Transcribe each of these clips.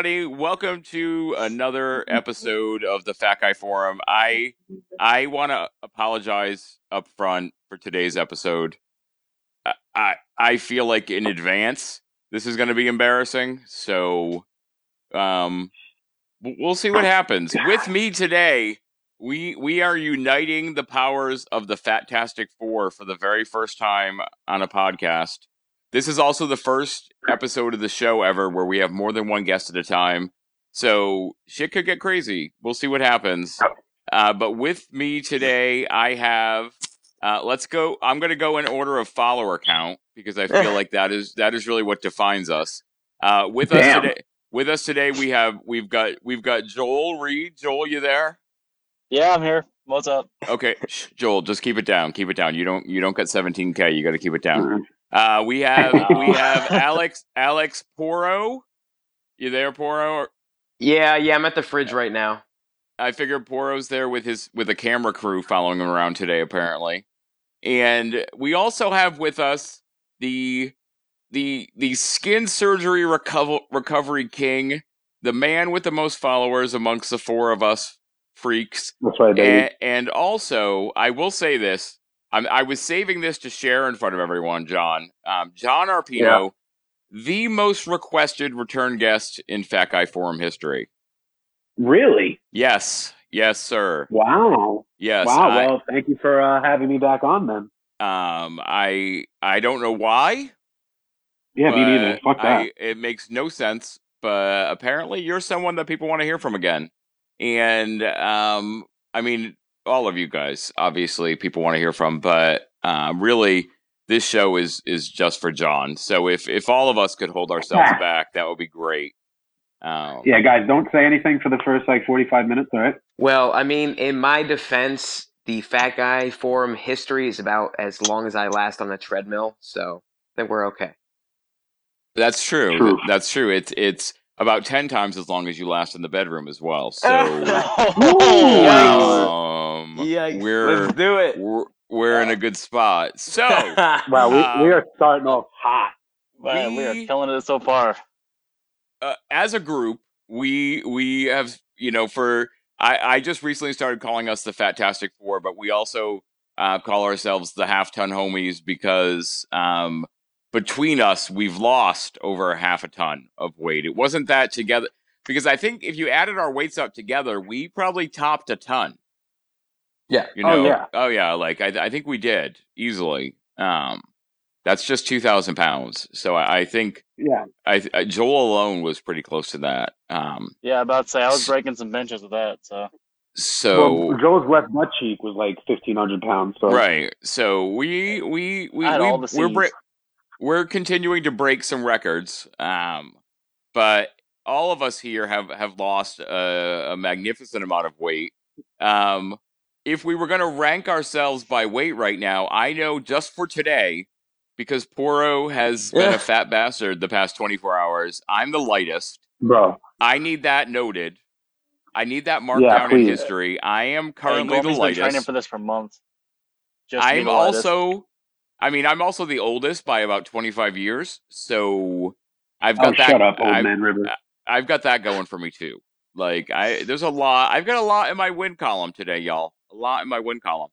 Everybody, welcome to another episode of the Fat Guy Forum. I I want to apologize up front for today's episode. I, I I feel like in advance this is going to be embarrassing, so um we'll see what happens. With me today, we we are uniting the powers of the Fattastic Four for the very first time on a podcast. This is also the first episode of the show ever where we have more than one guest at a time. So shit could get crazy. We'll see what happens. Uh, but with me today, I have. Uh, let's go. I'm going to go in order of follower count because I feel like that is that is really what defines us. Uh, with us today, with us today, we have we've got we've got Joel Reed. Joel, you there? Yeah, I'm here. What's up? Okay, shh, Joel, just keep it down. Keep it down. You don't you don't get 17k. You got to keep it down. Mhm. Uh, we have we have Alex Alex Porro. You there, Porro? Yeah, yeah, I'm at the fridge right now. I figured Porro's there with his with a camera crew following him around today, apparently. And we also have with us the the the skin surgery recover, recovery king, the man with the most followers amongst the four of us freaks. That's right, baby. And, and also, I will say this: I'm, I was saving this to share in front of everyone. John, um, John Arpino, the most requested return guest in Fat Guy Forum history. really? Yes, yes, sir. Wow. Yes. wow. I, well, thank you for uh, having me back on then. um, I I don't know why. Yeah, me neither. Fuck that. I, it makes no sense, but apparently you're someone that people want to hear from again. And um, I mean, all of you guys, obviously, people want to hear from, but um, really, this show is is just for John. So if if all of us could hold ourselves back, that would be great. Um, yeah, guys, don't say anything for the first like 45 minutes, all right? Well, I mean, in my defense, the Fat Guy Forum history is about as long as I last on the treadmill, so I think we're okay. That's true. True. That's true. It's it's about ten times as long as you last in the bedroom as well. So Oh, um, Yikes. we're Let's do it. we're, we're in a good spot. So Wow, we, Uh, we are starting off hot. Man, we are we- killing it so far. uh, as a group, we we have you know for I I just recently started calling us the Fattastic Four, but we also uh, call ourselves the Half Ton Homies because um, between us we've lost over half a ton of weight. It wasn't that together because I think if you added our weights up together, we probably topped a ton. Yeah. You Oh, know, yeah. oh yeah, like I, I think we did easily. Um, that's just two thousand pounds. So I, I think Yeah. I, I Joel alone was pretty close to that. Um, Yeah, about to say I was breaking some benches with that. So so well, Joe's left butt cheek was like 1,500 pounds. So right, so we we we, had we all the we're bre- we're continuing to break some records. Um, but all of us here have have lost a, a magnificent amount of weight. Um, if we were going to rank ourselves by weight right now, I know just for today, because Porro has been Yeah. a fat bastard the past 24 hours, I'm the lightest. bro, I need that noted. I need that marked Yeah, down in history. I am hey, currently Gormy's the been training for this for months. Just I'm the lightest. also, I mean, I'm also the oldest by about 25 years. So I've oh, got that. shut up, old I've, man River. I've got that going for me too. Like I, there's a lot. I've got a lot in my win column today, y'all. A lot in my win column.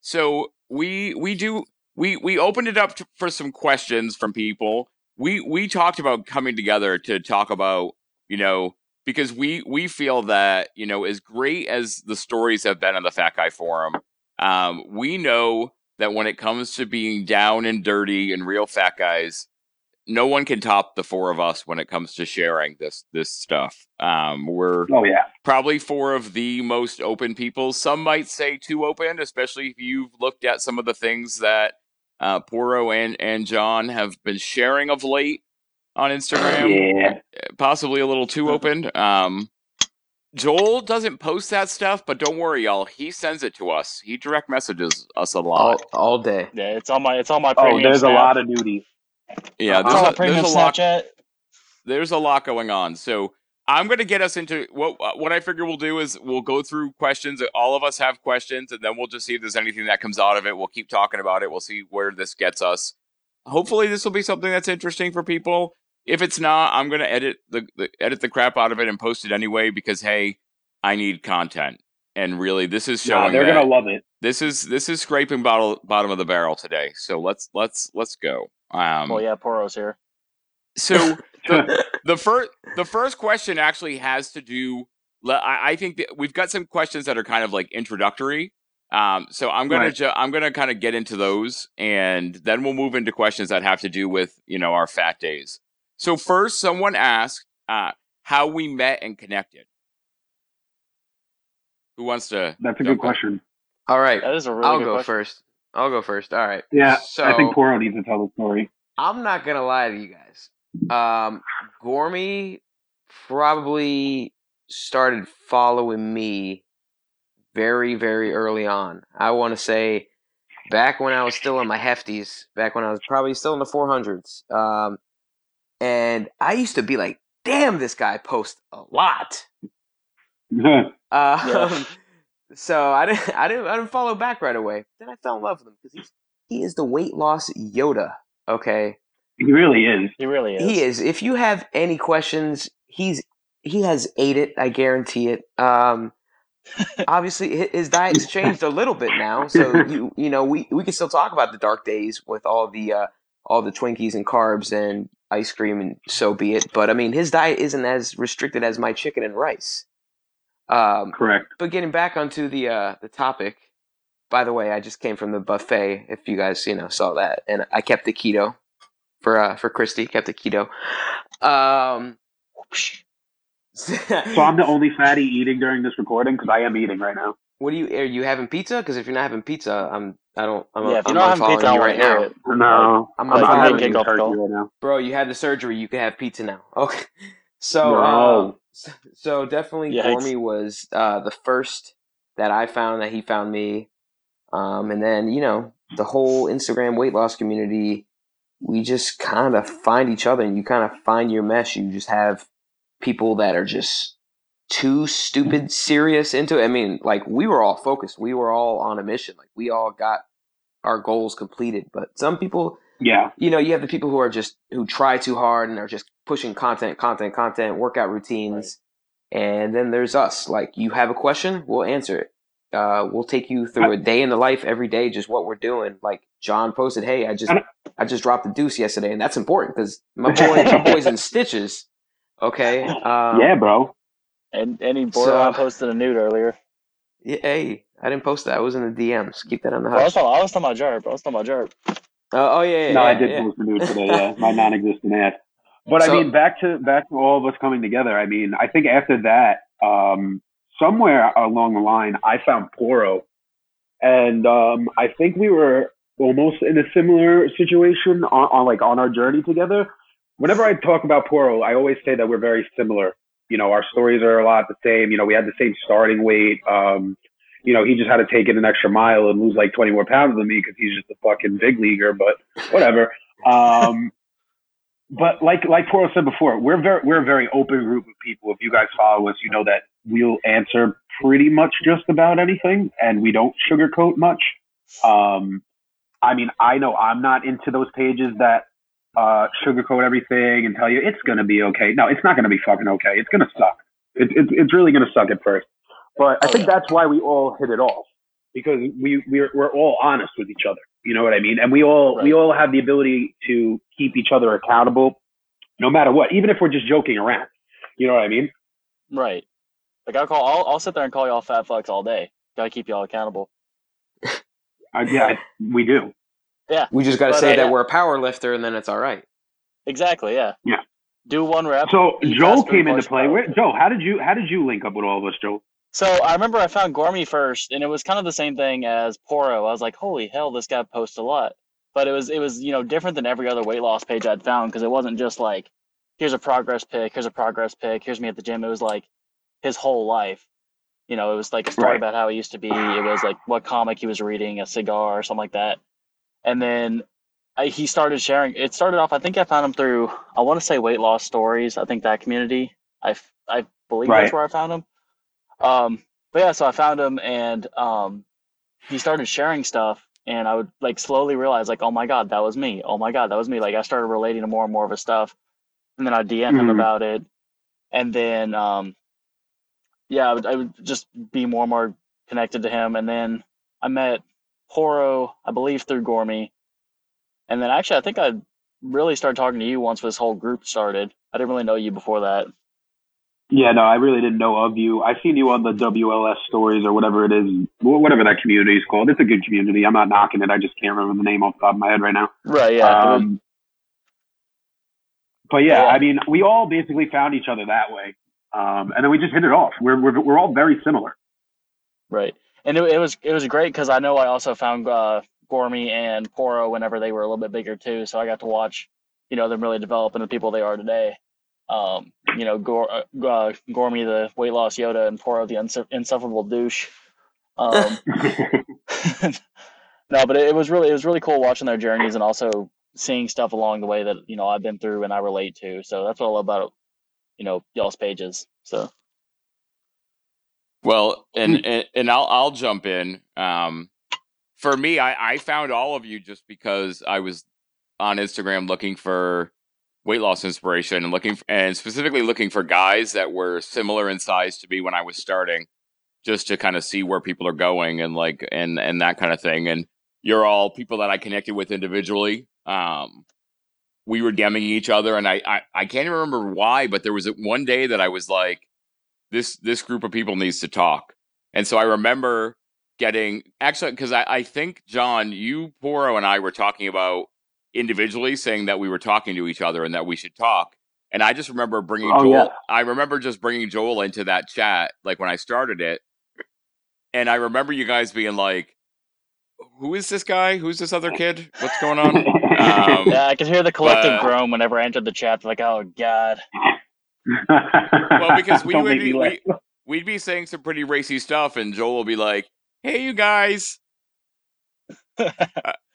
So we we do we we opened it up to, for some questions from people. We we talked about coming together to talk about you know because we we feel that you know as great as the stories have been on the Fat Guy Forum, um, we know that when it comes to being down and dirty and real fat guys, no one can top the four of us when it comes to sharing this this stuff. Um, we're Oh, yeah. probably four of the most open people. Some might say too open, especially if you've looked at some of the things that uh, Porro and and John have been sharing of late on Instagram. Yeah. Possibly a little too open. Um, Joel doesn't post that stuff, but don't worry, y'all. He sends it to us. He direct messages us a lot. all day. Yeah, it's on my it's on my Oh, premium. there's a lot of duty. yeah, It's on there's a, there's a lot. Snapchat. there's a lot going on. So I'm going to get us into what uh, what I figure we'll do is we'll go through questions. All of us have questions, and then we'll just see if there's anything that comes out of it. We'll keep talking about it. We'll see where this gets us. Hopefully, this will be something that's interesting for people. If it's not, I'm gonna edit the, the edit the crap out of it and post it anyway because hey, I need content. And really, this is Nah, showing they're gonna love it. this is this is scraping bottle, bottom of the barrel today. So let's let's let's go. Um, well, yeah, Porro's here. So the, the first the first question actually has to do. I, I think that we've got some questions that are kind of like introductory. Um, so I'm gonna Right. ju- I'm gonna kind of get into those, and then we'll move into questions that have to do with you know our fat days. So first, someone asked uh, how we met and connected. Who wants to? That's a good in? question. All right, That is a really I'll good go question. first. I'll go first. All right. Yeah, So I think Porro needs to tell the story. I'm not gonna lie to you guys. Um, Gormy probably started following me very, very early on. I want to say back when I was still in my hefties, back when I was probably still in the 400s. Um, and I used to be like, "Damn, this guy posts a lot." Um, Yeah. so I didn't, I didn't, I didn't follow back right away. Then I fell in love with him because he's he is the weight loss Yoda. Okay, he really is. He really is. he is. If you have any questions, he's he has ate it. I guarantee it. Um, obviously, his diet's changed a little bit now, so you you know we we can still talk about the dark days with all the uh, all the Twinkies and carbs and ice cream and so be it. But I mean, his diet isn't as restricted as my chicken and rice. Um, Correct. but getting back onto the uh, the topic, by the way, I just came from the buffet. If you guys you know saw that, and I kept the keto for uh, for Christy. Kept the keto. Um, So I'm the only fatty eating during this recording because I am eating right now. What do you are you having pizza? Because if you're not having pizza, I'm I don't I'm, yeah, if I'm you're not having pizza, you right want to hear now, it. No, I'm I'm, like, I'm you having get kicked off the turkey right now. bro. You had the surgery. You can have pizza now. Okay, so No. so, so definitely Yikes. Gormy was uh, the first that I found that he found me, um, and then you know the whole Instagram weight loss community. We just kind of find each other, and you kind of find your mesh. You just have people that are just too stupid serious into it. I mean, like we were all focused. We were all on a mission. Like we all got our goals completed. But some people, Yeah, you know, you have the people who are just who try too hard and are just pushing content, content, content, workout routines. And then there's us. Like you have a question, we'll answer it. Uh, we'll take you through a day in the life every day, just what we're doing. Like John posted, "Hey, I just And- I just dropped the deuce yesterday, and that's important because my boy, my boy's in stitches." Okay. Um, yeah, bro. And any he borderline So- posted a nude earlier. Yeah, hey, I didn't post that. I was in the DMs. Keep that on the Bro, I was talking, I was talking about Jarp. I was talking about Jarp. Oh, oh yeah, yeah. no, yeah, I did yeah. post the nude today. Yeah, my non-existent ass. But So- I mean, back to back to all of us coming together. I mean, I think after that, um, somewhere along the line, I found Porro, and um, I think we were almost in a similar situation on, on like on our journey together. Whenever I talk about Porro, I always say that we're very similar. You know, our stories are a lot the same. You know, we had the same starting weight. Um, you know, he just had to take it an extra mile and lose like 20 more pounds than me because he's just a fucking big leaguer, but whatever. Um, but like, like Porro said before, we're very, we're a very open group of people. If you guys follow us, you know that we'll answer pretty much just about anything and we don't sugarcoat much. Um, I mean, I know I'm not into those pages that, uh, sugarcoat everything and tell you it's going to be okay. No, it's not going to be fucking okay. It's going to suck. It, it, it's really going to suck at first. But I Oh, think that's why we all hit it off because we we're we're all honest with each other. You know what I mean? And we all we all have the ability to keep each other accountable, no matter what, even if we're just joking around. You know what I mean? Right. Like I'll call. I'll, I'll sit there and call y'all fat fucks all day. Gotta keep y'all accountable. Uh, yeah, we do. We just got to say uh, that yeah. we're a power lifter, and then it's all right. Exactly. Yeah. Yeah. Do one rep. So eat Joe came into play. power. Where, Joe, how did you how did you link up with all of us, Joe? So I remember I found Gormy first, and it was kind of the same thing as Porro. I was like, "Holy hell, this guy posts a lot," but it was it was you know different than every other weight loss page I'd found because it wasn't just like, "Here's a progress pic, here's a progress pic, here's me at the gym." It was like his whole life. You know, it was like a story Right. about how he used to be. It was like what comic he was reading, a cigar, or something like that. And then I, he started sharing. It started off. I think I found him through. I want to say weight loss stories. I think that community. I I believe Right. that's where I found him. Um, but yeah, so I found him and um, he started sharing stuff, and I would like slowly realize like, oh my god, that was me. Oh my god, that was me. Like I started relating to more and more of his stuff. and then I DM him Mhm. about it, and then um, yeah, I would, I would just be more and more connected to him, and then I met Porro, I believe through Gormy, and then actually I think I really started talking to you once this whole group started. I didn't really know you before that. Yeah, no, I really didn't know of you. I've seen you on the WLS stories or whatever it is, whatever that community is called. It's a good community. I'm not knocking it. I just can't remember the name off the top of my head right now. Right? Yeah. Um, but yeah, Yeah. I mean, we all basically found each other that way, um, and then we just hit it off. We're we're we're all very similar. Right, and it, it was it was great because I know I also found uh, Gormy and Porro whenever they were a little bit bigger too, so I got to watch, you know, them really develop into the people they are today. Um, you know, Gor- uh, uh, Gormy the weight loss Yoda and Porro the unsu- insufferable douche. Um, no, but it, it was really it was really cool watching their journeys and also seeing stuff along the way that you know I've been through and I relate to. So that's what I love about you know y'all's pages. So Well, and and, and I'll I'll jump in. Um, for me, I, I found all of you just because I was on Instagram looking for weight loss inspiration and looking f and specifically looking for guys that were similar in size to me when I was starting, just to kind of see where people are going and like and and that kind of thing. And you're all people that I connected with individually. Um, we were DMing each other, and I, I I can't even remember why, but there was one day that I was like, this this group of people needs to talk. And so I remember getting actually because I, I think John, you, Porro, and I were talking about individually saying that we were talking to each other and that we should talk. And I just remember bringing Oh, Joel. yeah. I remember just bringing Joel into that chat, like when I started it. And I remember you guys being like, "Who is this guy? Who's this other kid? What's going on?" Um, yeah, I could hear the collective but- groan whenever I entered the chat. Like, oh god. Well, because we would be, we, we'd be saying some pretty racy stuff, and Joel will be like, "Hey, you guys, oh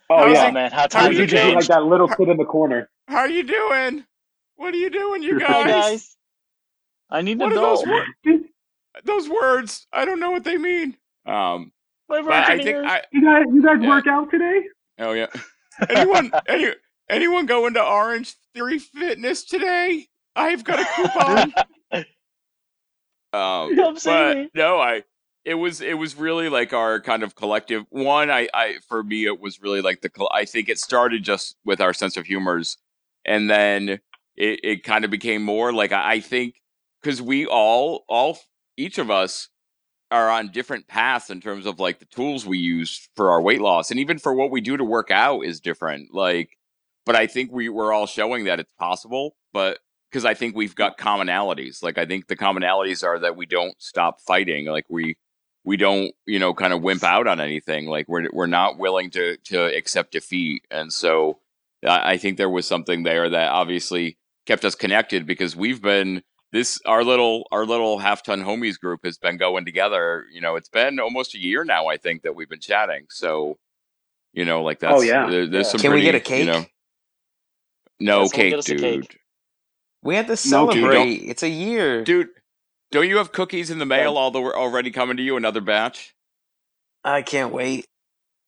how's yeah, Oh man, how How times you you'd just like that little kid in the corner. how are you doing? What are you doing, you Hi, Hi guys? guys. I need What an are those adult. words? Those words, I don't know what they mean." Um, My but I think. I You guys, you guys Yeah. work out today? oh yeah. Anyone any anyone going to Orange Theory Fitness today? I've got a coupon. Um, Come see but me. no, I it was it was really like our kind of collective one. I I for me it was really like the col- I think it started just with our sense of humors, and then it it kind of became more like I, I think because we all all each of us are on different paths in terms of like the tools we use for our weight loss and even for what we do to work out is different like but i think we we're all showing that it's possible but because i think we've got commonalities like i think the commonalities are that we don't stop fighting like we we don't you know kind of wimp out on anything like we're we're not willing to to accept defeat and so i, I think there was something there that obviously kept us connected because we've been this our little our little half ton homies group has been going together you know it's been almost a year now i think that we've been chatting so you know like oh, that's Oh, yeah. there- there's Yeah. some Can we get a cake? you know no Yeah, cake get us a dude cake. We have to No, dude, celebrate. don't- it's a year. dude don't you have cookies in the mail although we're already coming to you another batch I can't wait.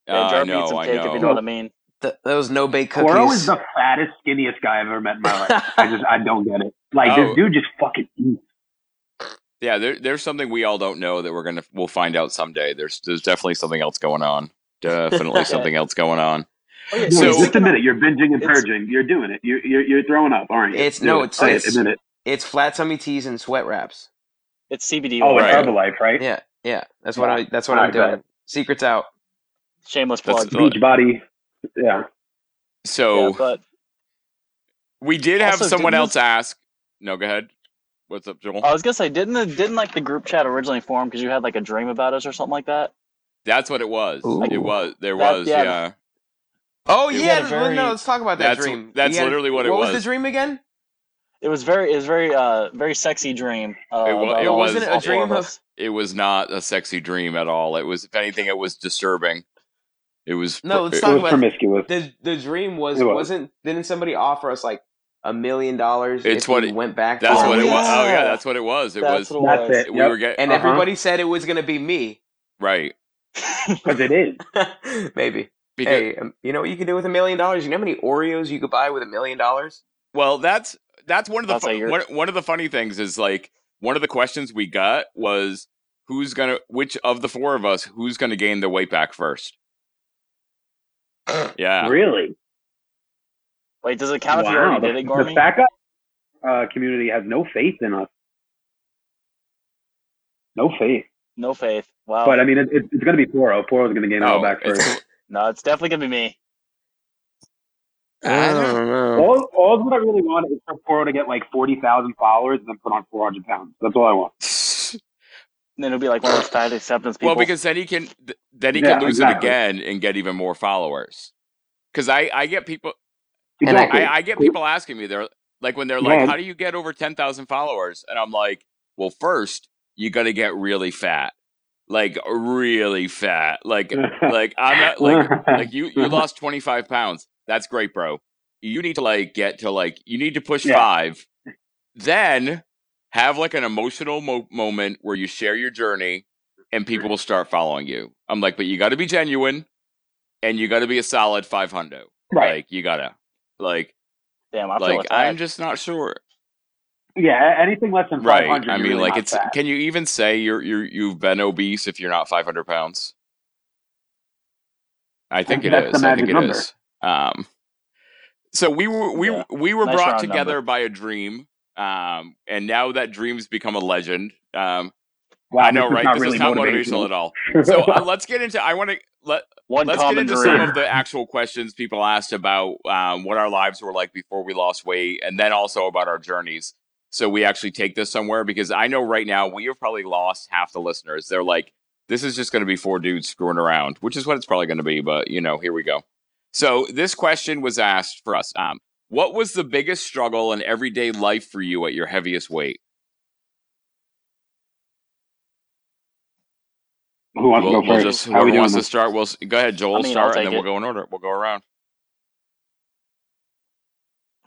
Yeah, Uh, drop i know some i cake if you know know what I mean. Th- those no bake Coro cookies. is the fattest, skinniest guy I've ever met in my life. I just, I don't get it. Like Oh. this dude just fucking eats. yeah there, there's something we all don't know that we're gonna we'll find out someday there's there's definitely something else going on definitely something else going on Oh, yeah, Dude, So- just admit it. You're binging and purging. You're doing it. You're, you're, you're throwing up, aren't you? It's- Do no, it. it's- Say it's- Admit it. it's flat tummy teas and sweat wraps. it's CBD. Oh, oil. it's Right. Herbalife, right? Yeah, yeah. That's what Yeah. I. That's what I I'm doing. Secrets out. Shameless That's- plug. Beach body. Yeah. so yeah, but we did have Also, someone didn't else ask no go ahead what's up joel I was gonna say, didn't the didn't like the group chat originally form because you had like a dream about us or something like that? That's what it was. Ooh. It was. There That- was. yeah, Yeah. Oh You yeah. had a well, very- no, let's talk about that That's- dream. that's had- literally what it What was What was. the dream again? It was very it was very uh very sexy dream. Uh, It wa- about it was- Wasn't it a dream of of? us. It was not a sexy dream at all. It was, if anything, it was disturbing. It was. No, let's it- It talk was about- promiscuous. The the dream was It was. wasn't. Didn't somebody offer us like a million dollars It's if what we it- went back? That's to what it our was. Oh yeah, Yeah. that's what it was. It That's was. what it That's was. it. We Yep. were getting And Uh-huh. everybody said it was gonna be me. right Because it is. Maybe. Because Hey, um, you know what you can do with a million dollars? You know how many Oreos you could buy with a million dollars? well, that's that's one of the I'll fu- one, one of the funny things is like one of the questions we got was who's gonna which of the four of us who's gonna gain the weight back first. Yeah. Really? Wait, does it count if you already the, did it, Gormy? fat guy uh, community has no faith in us. No faith. No faith. Wow. But I mean, it, it, it's going to be Porro. Porro's going to gain it all Oh, back first. No, it's definitely gonna be me. I uh, don't know. All, all what I really want is for Porro to get like 40,000 followers and then put on 400 pounds. That's all I want. And then it'll be like one of those fat acceptance people. well, because then he can th- then he Yeah, can lose exactly. it again and get even more followers. Because I I get people And I- Exactly. I, I get people asking me they're like when they're like Yeah. how do you get over ten thousand followers and I'm like well first you got to get really fat like really fat. Like like I'm not like like you you lost 25 pounds. That's great bro. You need to like get to like you need to push Yeah. five then have like an emotional mo- moment where you share your journey and people will start following you. I'm like but you got to be genuine and you got to be a solid 500 right. like you gotta like Damn, I feel like i'm just not sure Yeah, anything less than 500. right i mean really like it's fat. can you even say you're you're you've been obese if you're not 500 pounds i think it That's is. i think it number. is. um so we were we Yeah. we were Nice brought together number. by a dream um and now that dream's become a legend um wow, i know right this really is not motivational, motivational at all so uh, let's get into i want to let one let's get into dream. some of the actual questions people asked about um, what our lives were like before we lost weight and then also about our journeys so we actually take this somewhere because i know right now we have probably lost half the listeners. They're like this is just going to be four dudes screwing around which is what it's probably going to be but you know here we go. So this question was asked for us um, what was the biggest struggle in everyday life for you at your heaviest weight? Who wants we'll, to go we'll just How whoever we wants to start we'll go ahead joel I mean, start and then take we'll go in order we'll go around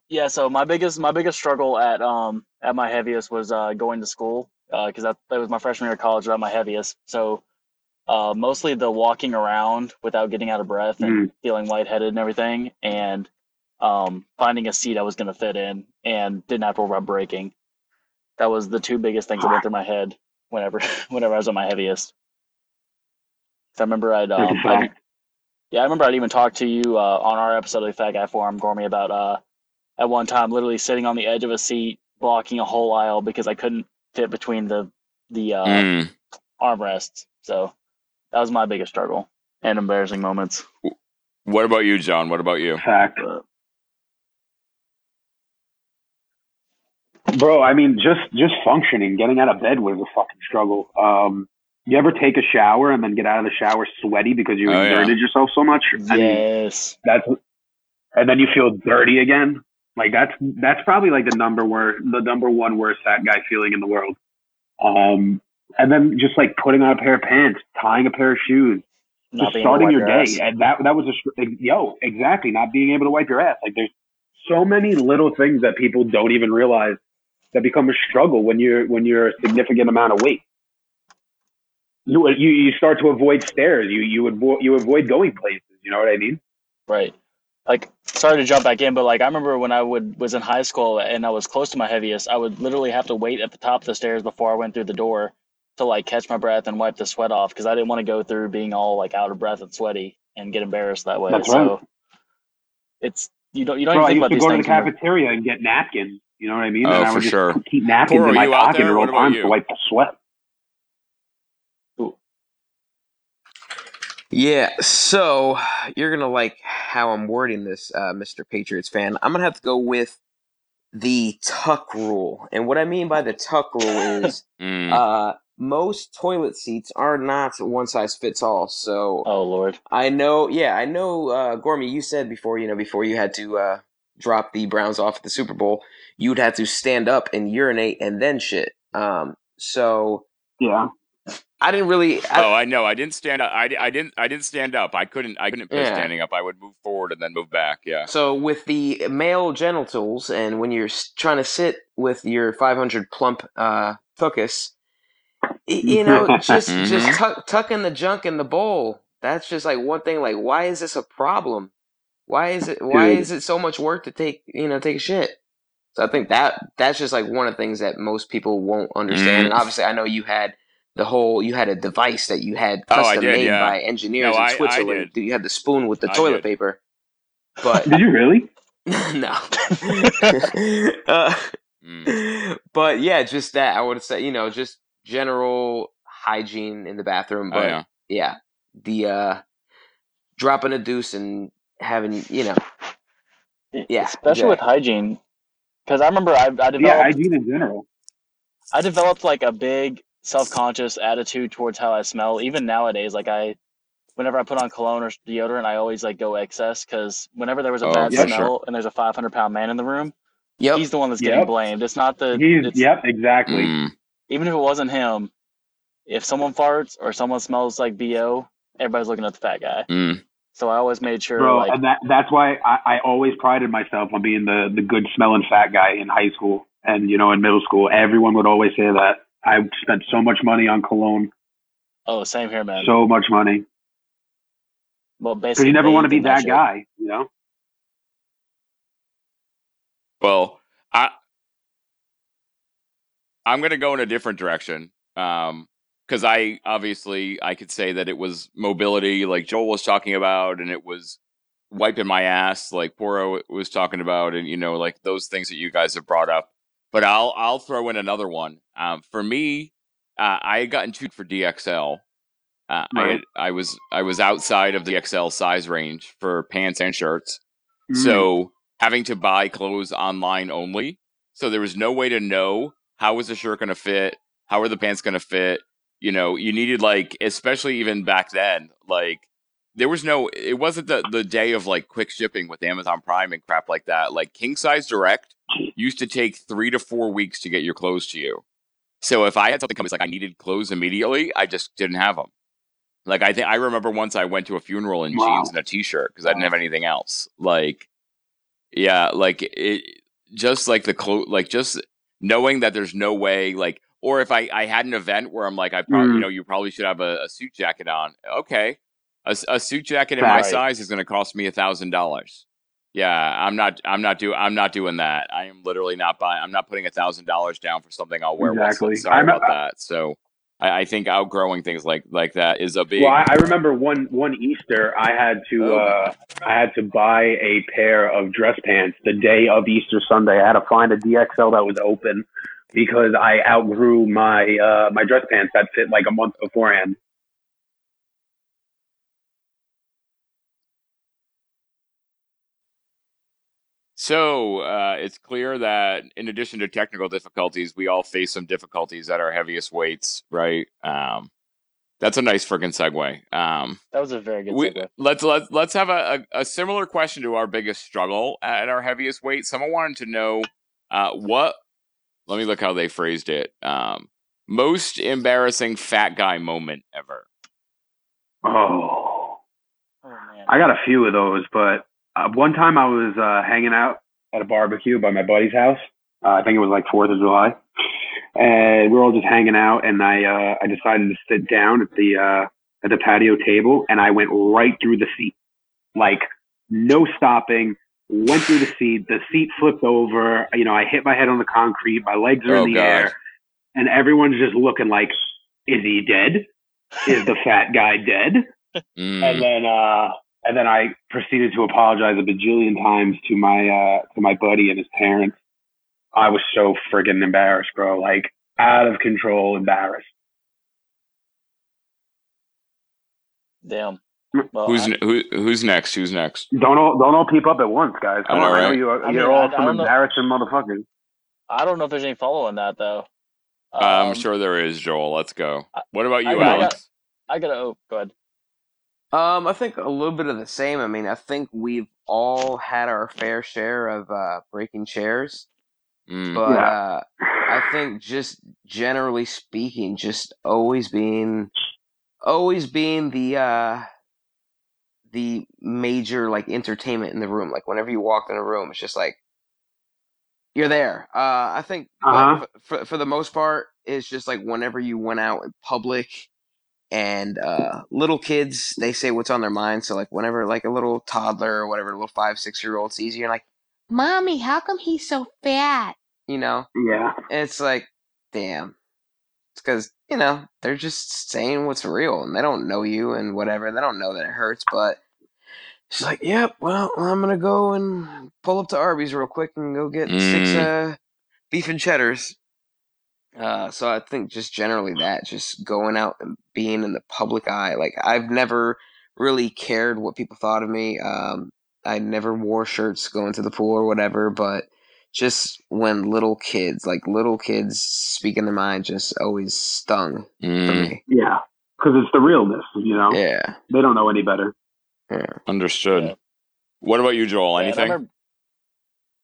Yeah, so my biggest my biggest struggle at um at my heaviest was uh going to school because that that was my freshman year of college at my heaviest. So uh mostly the walking around without getting out of breath and feeling lightheaded and everything, and um finding a seat I was gonna fit in and didn't have to worry about breaking. That was the two biggest things that went through my head whenever whenever I was at my heaviest. I remember I'd um I'd, yeah, I remember I'd even talked to you uh, on our episode of the Fat Guy Forum, Gormy, about uh, at one time literally sitting on the edge of a seat, blocking a whole aisle because I couldn't fit between the the uh, Mm. armrests. So that was my biggest struggle and embarrassing moments. what about you john what about you Fact. Bro, I mean, just just functioning, getting out of bed was a fucking struggle. Um, you ever take a shower and then get out of the shower sweaty because you Oh, yeah. yourself so much? I mean, yes, that's and then you feel dirty again. Like that's that's probably like the number wor the number one worst fat guy feeling in the world. Um, and then just like putting on a pair of pants, tying a pair of shoes, not just being able to starting wipe your day, and that that was a yo exactly not being able to wipe your ass. Like there's so many little things that people don't even realize that become a struggle when you're when you're a significant amount of weight. You you you start to avoid stairs. You you avoid you avoid going places. You know what I mean? Right. Like, sorry to jump back in, but like I remember when I would was in high school and I was close to my heaviest, I would literally have to wait at the top of the stairs before I went through the door to like catch my breath and wipe the sweat off because I didn't want to go through being all like out of breath and sweaty and get embarrassed that way. That's so right. it's you don't you don't Bro, I even used think to about go to these the things. when you're- cafeteria and get napkins. You know what I mean? Oh, and I for would just sure. keep napkins Poor, in my pocket there? at all What about times you? to wipe the sweat. Yeah, so you're gonna like how I'm wording this, uh, Mr. Patriots fan. I'm gonna have to go with the tuck rule, and what I mean by the tuck rule is Mm. uh, most toilet seats are not one size fits all. So Oh Lord. I know, yeah, I know, uh, Gormy, you said before, you know, before you had to uh, drop the Browns off at the Super Bowl, you'd have to stand up and urinate and then shit. Um, so Yeah. I didn't really. I, oh, I know. I didn't stand up. I, I didn't. I didn't stand up. I couldn't. I couldn't piss Yeah. standing up. I would move forward and then move back. Yeah. So with the male genitals, and when you're trying to sit with your 500 plump uh, tuchus, you know, just Mhm. just tuck, tucking the junk in the bowl. That's just like one thing. Like, why is this a problem? Why is it? Why Dude. is it so much work to take? You know, take a shit. So I think that that's just like one of the things that most people won't understand. Mhm. And obviously, I know you had the whole you had a device that you had Oh, custom did, made yeah. by engineers No, I- in I Switzerland. did. You had the spoon with the I toilet did. paper. But Did you really? no. uh, Mm. but yeah, just that I would say, you know, just general hygiene in the bathroom. Oh, But yeah. yeah, the uh dropping a deuce and having, you know, Yeah, especially with hygiene. Because I remember I, I developed Yeah, hygiene in general. I developed like a big self conscious attitude towards how I smell. Even nowadays, like I, whenever I put on cologne or deodorant, I always like go excess because whenever there was a Oh, bad yeah, smell sure. and there's a 500 pound man in the room, yep. he's the one that's getting Yep. blamed. It's not the. He's it's, yep, exactly. Mm. Even if it wasn't him, if someone farts or someone smells like bo, everybody's looking at the fat guy. Mm. So I always made sure Bro, like and that that's why I, I always prided myself on being the the good smelling fat guy in high school and you know in middle school. Everyone would always say that. I spent so much money on cologne, oh same here, man. so much money well, because basically, you never want to be that shit. guy, you know. Well, I I'm gonna go in a different direction. Um, because I obviously I could say that it was mobility, like Joel was talking about, and it was wiping my ass, like Porro was talking about, and you know, like those things that you guys have brought up. But I'll I'll throw in another one. Um, for me, uh, I had gotten two for DXL. Uh, I had, I was I was outside of the XL size range for pants and shirts. Mm. So having to buy clothes online only. So there was no way to know how was the shirt going to fit, how are the pants going to fit. You know, you needed like, especially even back then, like there was no. It wasn't the the day of like quick shipping with Amazon Prime and crap like that. Like King Size Direct used to take three to four weeks to get your clothes to you. So if I had something come, it's like I needed clothes immediately. I just didn't have them. Like I think I remember once I went to a funeral in Wow. jeans and a t-shirt because I didn't have anything else. Like, yeah, like it, just like the clo like just knowing that there's no way, like, or if I I had an event where I'm like, I probably, you Mm. know, you probably should have a, a suit jacket on. Okay, a, a suit jacket in my Right. size is going to cost me a thousand dollars. Yeah, I'm not. I'm not do. I'm not doing that. I am literally not buying. I'm not putting a thousand dollars down for something I'll wear Exactly. once. Sorry I'm- about that. So, I, I think outgrowing things like like that is a big. Well, I, I remember one one Easter, I had to Oh. uh, I had to buy a pair of dress pants the day of Easter Sunday. I had to find a DXL that was open because I outgrew my uh, my dress pants that fit like a month beforehand. So uh, it's clear that in addition to technical difficulties, we all face some difficulties at our heaviest weights, right? Um, that's a nice freaking segue. Um, That was a very good we, segue. let's let's let's have a, a, a similar question to our biggest struggle at our heaviest weight. Someone wanted to know uh, what. Let me look how they phrased it. Um, most embarrassing fat guy moment ever. Oh, Oh man. I got a few of those, but uh, one time I was uh, hanging out at a barbecue by my buddy's house. Uh, I think it was like Fourth of July, and we were all just hanging out. And I uh, I decided to sit down at the uh, at the patio table, and I went right through the seat, like no stopping. Went through the seat. The seat flipped over. You know, I hit my head on the concrete. My legs are Oh, in the God. air, and everyone's just looking like, "Is he dead? Is the fat guy dead?" Mm. and then uh and then I proceeded to apologize a bajillion times to my uh to my buddy and his parents. I was so friggin' embarrassed, bro. Like out of control embarrassed. Damn. Well, Who's I, who, who's next? Who's next? Don't all don't all peep up at once, guys. Come I know, on, right? you are, I you're mean, all I some don't know- embarrassing motherfuckers. I don't know if there's any follow on that though. I'm Um, sure there is, Joel. Let's go. What about you, got- I got- Alex? I gotta. Oh, go ahead. Um, I think a little bit of the same. I mean, I think we've all had our fair share of uh, breaking chairs, Mm. but Yeah. uh, I think just generally speaking, just always being, always being the uh, the major like entertainment in the room. Like whenever you walk in a room, it's just like you're there. Uh, I think Uh-huh. f- for for the most part, it's just like whenever you went out in public and uh, little kids they say what's on their mind so like whenever like a little toddler or whatever a little five six year old sees you like Mommy, how come he's so fat? You know, Yeah. it's like, damn. It's because you know they're just saying what's real, and they don't know you and whatever. They don't know that it hurts, but she's like, "Yep, well, I'm gonna go and pull up to Arby's real quick and go get six Mm. uh, beef and cheddars." Uh, so I think just generally that, just going out and being in the public eye. Like I've never really cared what people thought of me. Um, I never wore shirts going to the pool or whatever, but just when little kids, like little kids speaking their mind, just always stung for Mm, me. Yeah. Because it's the realness, you know? Yeah, They don't know any better. yeah. understood. Yeah. What about you, Joel? Yeah, Anything?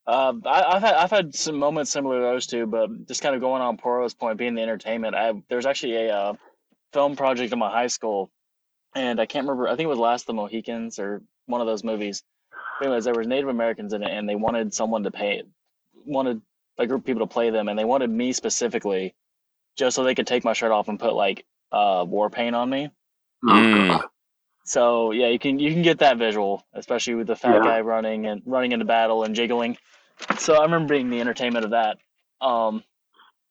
Remember, uh, I, I've had I've had some moments similar to those two, but just kind of going on Porro's point, being the entertainment. I there's actually a uh, film project in my high school, and I can't remember. I think it was Last of the Mohicans or one of those movies. But anyways, there was Native Americans in it, and they wanted someone to pay, wanted a group of people to play them, and they wanted me specifically, just so they could take my shirt off and put like uh, war paint on me. Oh, Mm. So yeah, you can you can get that visual, especially with the fat Yeah. guy running and running into battle and jiggling. So I remember being the entertainment of that. Um,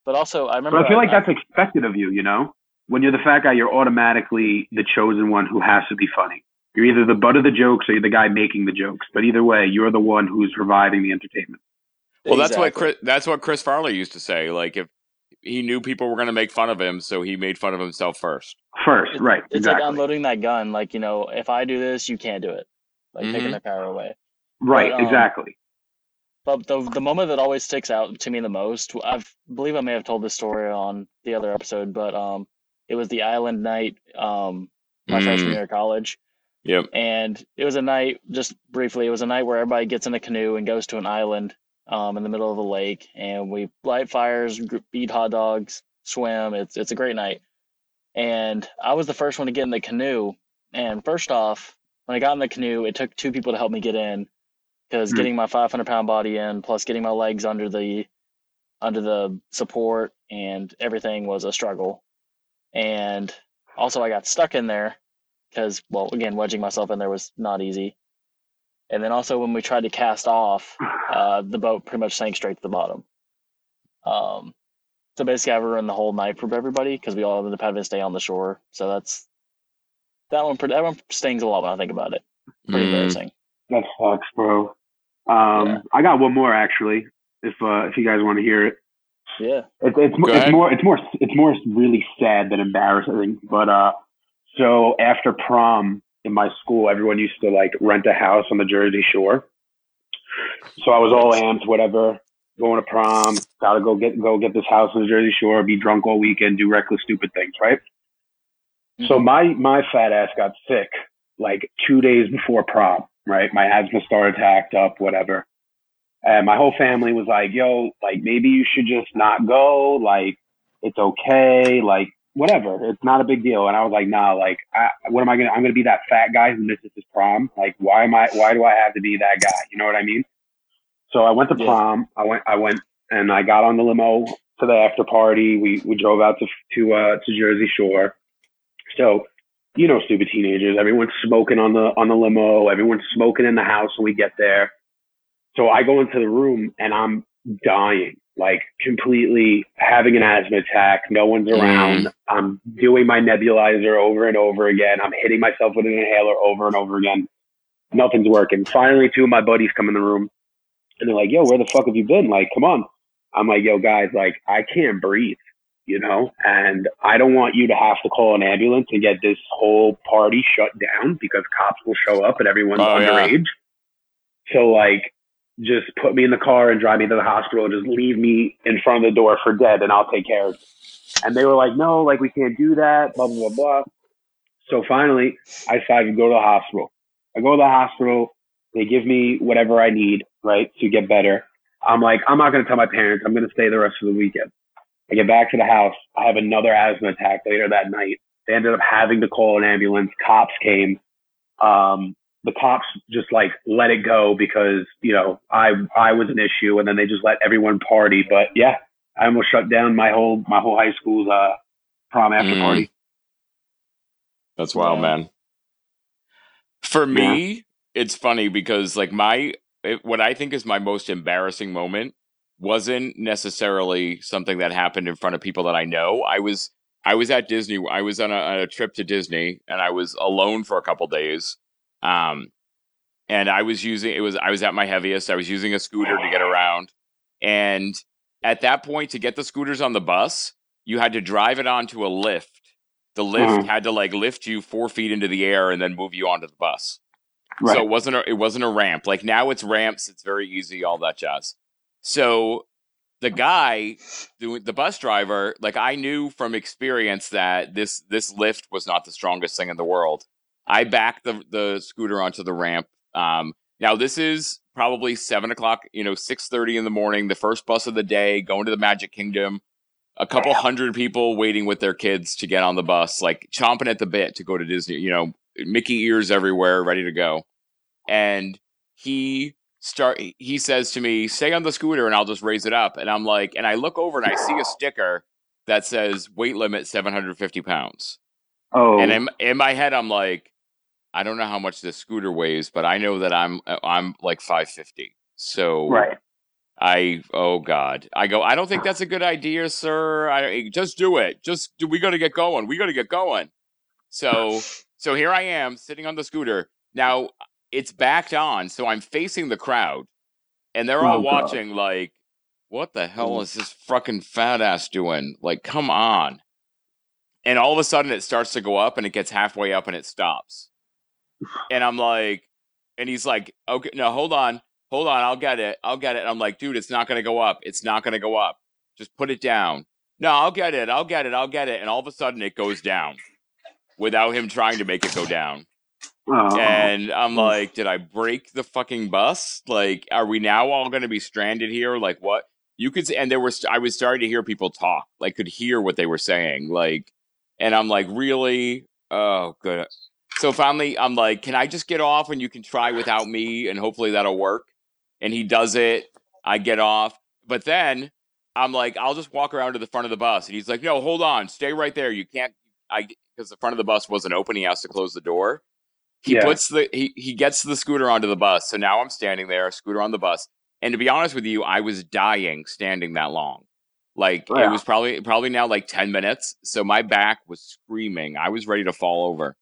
but also I remember But I feel like I- that's expected of you, you know? When you're the fat guy, you're automatically the chosen one who has to be funny. You're either the butt of the jokes or you're the guy making the jokes. But either way, you're the one who's providing the entertainment. Well, that's what Chris, that's what Chris Farley used to say. Like if he knew people were going to make fun of him, so he made fun of himself first. First, It's, right? it's exactly. like unloading that gun. Like you know, if I do this, you can't do it. Like taking Mhm. their power away. right, but, um, exactly. But the the moment that always sticks out to me the most, I believe I may have told this story on the other episode, but um, it was the island night um my freshman Mm. year of college. Yep. and it was a night just briefly it was a night where everybody gets in a canoe and goes to an island um, in the middle of a lake and we light fires eat hot dogs swim it's it's a great night and i was the first one to get in the canoe and first off when i got in the canoe it took two people to help me get in because Hmm. getting my 500 pound body in plus getting my legs under the under the support and everything was a struggle and also i got stuck in there because well again wedging myself in there was not easy and then also when we tried to cast off uh, the boat pretty much sank straight to the bottom um, so basically i ruined the whole night for everybody because we all ended up having to stay on the shore so that's that one that one stings a lot when i think about it pretty Mm. embarrassing That sucks, bro. Um, Yeah. I got one more actually. If uh, if you guys want to hear it, yeah it's it's, Go it's ahead. more it's more it's more really sad than embarrassing. But uh, so after prom in my school, everyone used to like rent a house on the Jersey Shore. So I was all amped, whatever, going to prom. Got to go get go get this house on the Jersey Shore, be drunk all weekend, do reckless, stupid things, right? So my my fat ass got sick like two days before prom, right? My asthma started to act up, whatever. And my whole family was like, yo, like maybe you should just not go. Like it's okay. Like whatever. It's not a big deal. And I was like, nah, like I, what am I going to, I'm going to be that fat guy who misses his prom. Like why am I, why do I have to be that guy? You know what I mean? So I went to prom. I went, I went and I got on the limo to the after party. We, we drove out to, to, uh, to Jersey Shore. So, you know, stupid teenagers. Everyone's smoking on the on the limo. Everyone's smoking in the house when we get there. So I go into the room and I'm dying, like completely having an asthma attack. No one's mm. around. I'm doing my nebulizer over and over again. I'm hitting myself with an inhaler over and over again. Nothing's working. Finally, two of my buddies come in the room and they're like, "Yo, where the fuck have you been? Like, come on." I'm like, "Yo, guys, like, I can't breathe." You know, and I don't want you to have to call an ambulance and get this whole party shut down because cops will show up and everyone's Oh, yeah. underage. So like, just put me in the car and drive me to the hospital and just leave me in front of the door for dead and I'll take care of it. And they were like, no, like we can't do that, blah, blah, blah, blah. So finally, I decided to go to the hospital. I go to the hospital. They give me whatever I need, right, to get better. I'm like, I'm not going to tell my parents. I'm going to stay the rest of the weekend. I get back to the house. I have another asthma attack later that night. They ended up having to call an ambulance. Cops came. Um, the cops just like let it go because you know I I was an issue, and then they just let everyone party. But yeah, I almost shut down my whole my whole high school's uh, prom after Mm. party. That's wild, Yeah. man. For me, it's funny because like my it, what I think is my most embarrassing moment wasn't necessarily something that happened in front of people that I know. I was I was at Disney. I was on a, on a trip to Disney, and I was alone for a couple days. Um, and I was using it was I was at my heaviest. I was using a scooter to get around, and at that point, to get the scooters on the bus, you had to drive it onto a lift. The lift Mhm. had to like lift you four feet into the air and then move you onto the bus. Right. So it wasn't a, it wasn't a ramp. Like now it's ramps. It's very easy. All that jazz. So the guy doing the bus driver, like I knew from experience that this this lift was not the strongest thing in the world. I backed the the scooter onto the ramp. Um, now this is probably seven o'clock, you know, six thirty in the morning, the first bus of the day, going to the Magic Kingdom. A couple hundred people waiting with their kids to get on the bus, like chomping at the bit to go to Disney. You know, Mickey ears everywhere, ready to go. And he start he says to me, "Stay on the scooter, and I'll just raise it up." And I'm like, and I look over and I see a sticker that says weight limit 750 pounds. oh, And in, in my head, I'm like, I don't know how much this scooter weighs, but I know that I'm uh, I'm like 550. So right. I oh god, I go. I don't think that's a good idea, sir. I just do it. Just do. We got to get going. We got to get going. So so here I am sitting on the scooter. Now it's backed on, so I'm facing the crowd, and they're all Oh, God. watching. Like, what the hell mm. is this fucking fat ass doing? Like, come on. And all of a sudden, it starts to go up, and it gets halfway up, and it stops. And I'm like, and he's like, okay, no, hold on hold on, I'll get it. I'll get it. And I'm like, dude, it's not going to go up. It's not going to go up. Just put it down. No, I'll get it. I'll get it. I'll get it. And all of a sudden it goes down without him trying to make it go down. Oh, And I'm hmm. like, did I break the fucking bus? Like, are we now all going to be stranded here? Like, what? You could, and there was, I was starting to hear people talk, like, could hear what they were saying. Like, and I'm like, really? Oh, good. So finally, I'm like, can I just get off and you can try without me and hopefully that'll work? And he does it. I get off. But then I'm like, I'll just walk around to the front of the bus. And he's like, no, hold on. Stay right there. You can't, I, because the front of the bus wasn't open. He has to close the door. He Yeah. puts the, he, he gets the scooter onto the bus. So now I'm standing there, scooter on the bus. And to be honest with you, I was dying standing that long. Like it was probably probably now like 10 minutes. So my back was screaming. I was ready to fall over.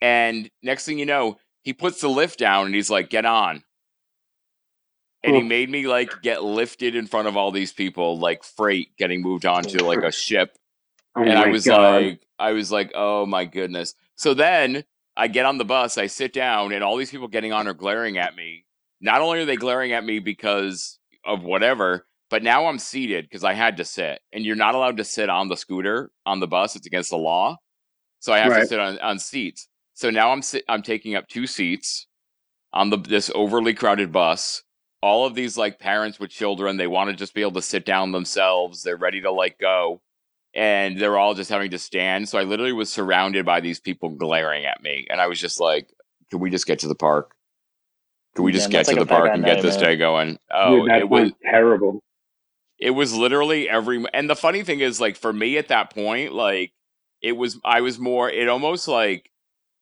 And next thing you know, he puts the lift down and he's like, get on. And he made me like get lifted in front of all these people, like freight getting moved onto like a ship. oh and I was God. like, I was like, oh my goodness. So then I get on the bus, I sit down, and all these people getting on are glaring at me. Not only are they glaring at me because of whatever, but now I'm seated because I had to sit. And you're not allowed to sit on the scooter on the bus; it's against the law. So I have to sit on, on seats. So now I'm sit, I'm taking up two seats on the this overly crowded bus. All of these like parents with children, they want to just be able to sit down themselves. They're ready to like go and they're all just having to stand. So I literally was surrounded by these people glaring at me, and I was just like, "Can we just get to the park? Can we just Damn, get to like the park and night, get this man. day going?" Oh, Dude, that it was terrible. it was literally every. And the funny thing is, like for me at that point, like it was, I was more. It almost like